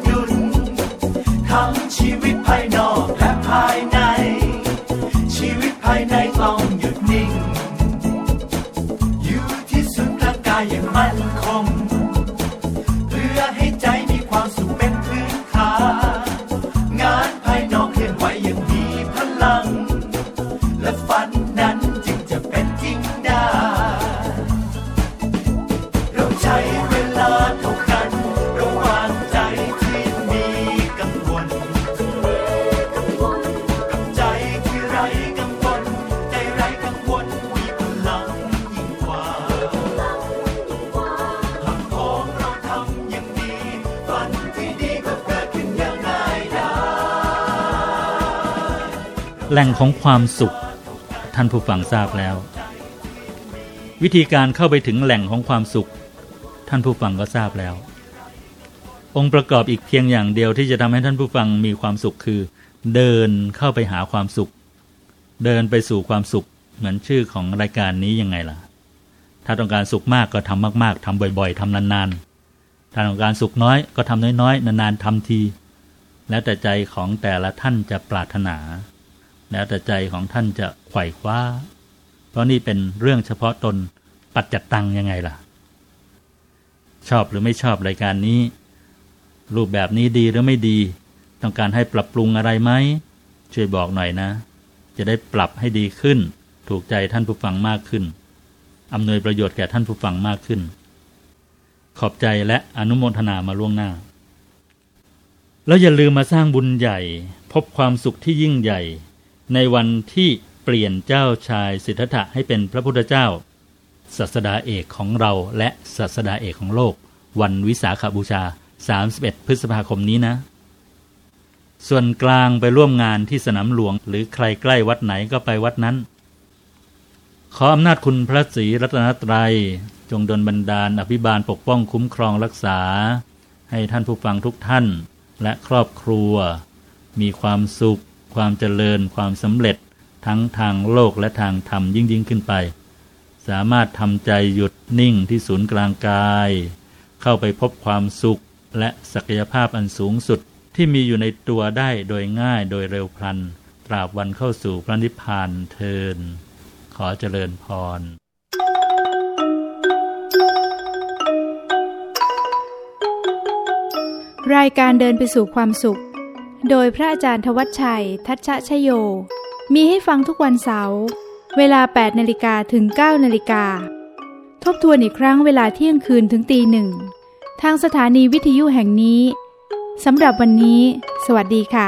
แหล่งของความสุข ท่านผู้ฟังทราบแล้ว วิธีการเข้าไปถึงแหล่งของความสุข ท่านผู้ฟังก็ทราบแล้ว องค์ประกอบอีกเพียงอย่างเดียวที่จะทำให้ท่านผู้ฟังมีความสุขคือ เดินเข้าไปหาความสุข เดินไปสู่ความสุขเหมือนชื่อของรายการนี้ยังไงล่ะ ถ้าต้องการสุขมากก็ทำมาก ๆทำบ่อย ๆทำนานๆ ถ้าต้องการสุขน้อยก็ทำน้อยๆ นานๆทำที แล้วแต่ใจของแต่ละท่านจะปรารถนา แล้วแต่ใจของท่านจะไขว่คว้า เพราะนี่เป็นเรื่องเฉพาะตนปัจจัดตังยังไงล่ะ ชอบหรือไม่ชอบรายการนี้ รูปแบบนี้ดีหรือไม่ดี ต้องการให้ปรับปรุงอะไรไหม ช่วยบอกหน่อยนะ จะได้ปรับให้ดีขึ้น ถูกใจท่านผู้ฟังมากขึ้นอำนวยประโยชน์แก่ท่านผู้ฟังมากขึ้น ขอบใจและอนุโมทนามาล่วงหน้า แล้วอย่าลืมมาสร้างบุญใหญ่ พบความสุขที่ยิ่งใหญ่ ในวันที่เปลี่ยนเจ้าชายสิทธัตถะให้เป็นพระพุทธเจ้าศาสดาเอกของเราและศาสดาเอกของโลก วันวิสาขบูชา 31 พฤษภาคมนี้นะ ส่วนกลางไปร่วมงานที่สนามหลวง หรือใครใกล้วัดไหนก็ไปวัดนั้น ขออำนาจคุณพระศรีรัตนตรัย จงดลบันดาลอภิบาลปกป้องคุ้มครองรักษา ให้ท่านผู้ฟังทุกท่าน และครอบครัว มีความสุข ความเจริญความสำเร็จทั้งทางโลกและทางธรรมยิ่งยิ่งขึ้นไป สามารถทำใจหยุดนิ่งที่ศูนย์กลางกาย เข้าไปพบความสุขและศักยภาพอันสูงสุดที่มีอยู่ในตัวได้โดยง่ายโดยเร็วพลัน ตราบวันเข้าสู่พระนิพพานเทิน ขอเจริญพรรายการเดินไปสู่ความสุข โดยพระอาจารย์ทวัชชัย ทัชชะชโย มีให้ฟังทุกวันเสาร์เวลา 8นาฬิกาถึง 9นาฬิกา ทบทวนอีกครั้งเวลาเที่ยงคืนถึงตีหนึ่ง ทางสถานีวิทยุแห่งนี้ สำหรับวันนี้ สวัสดีค่ะ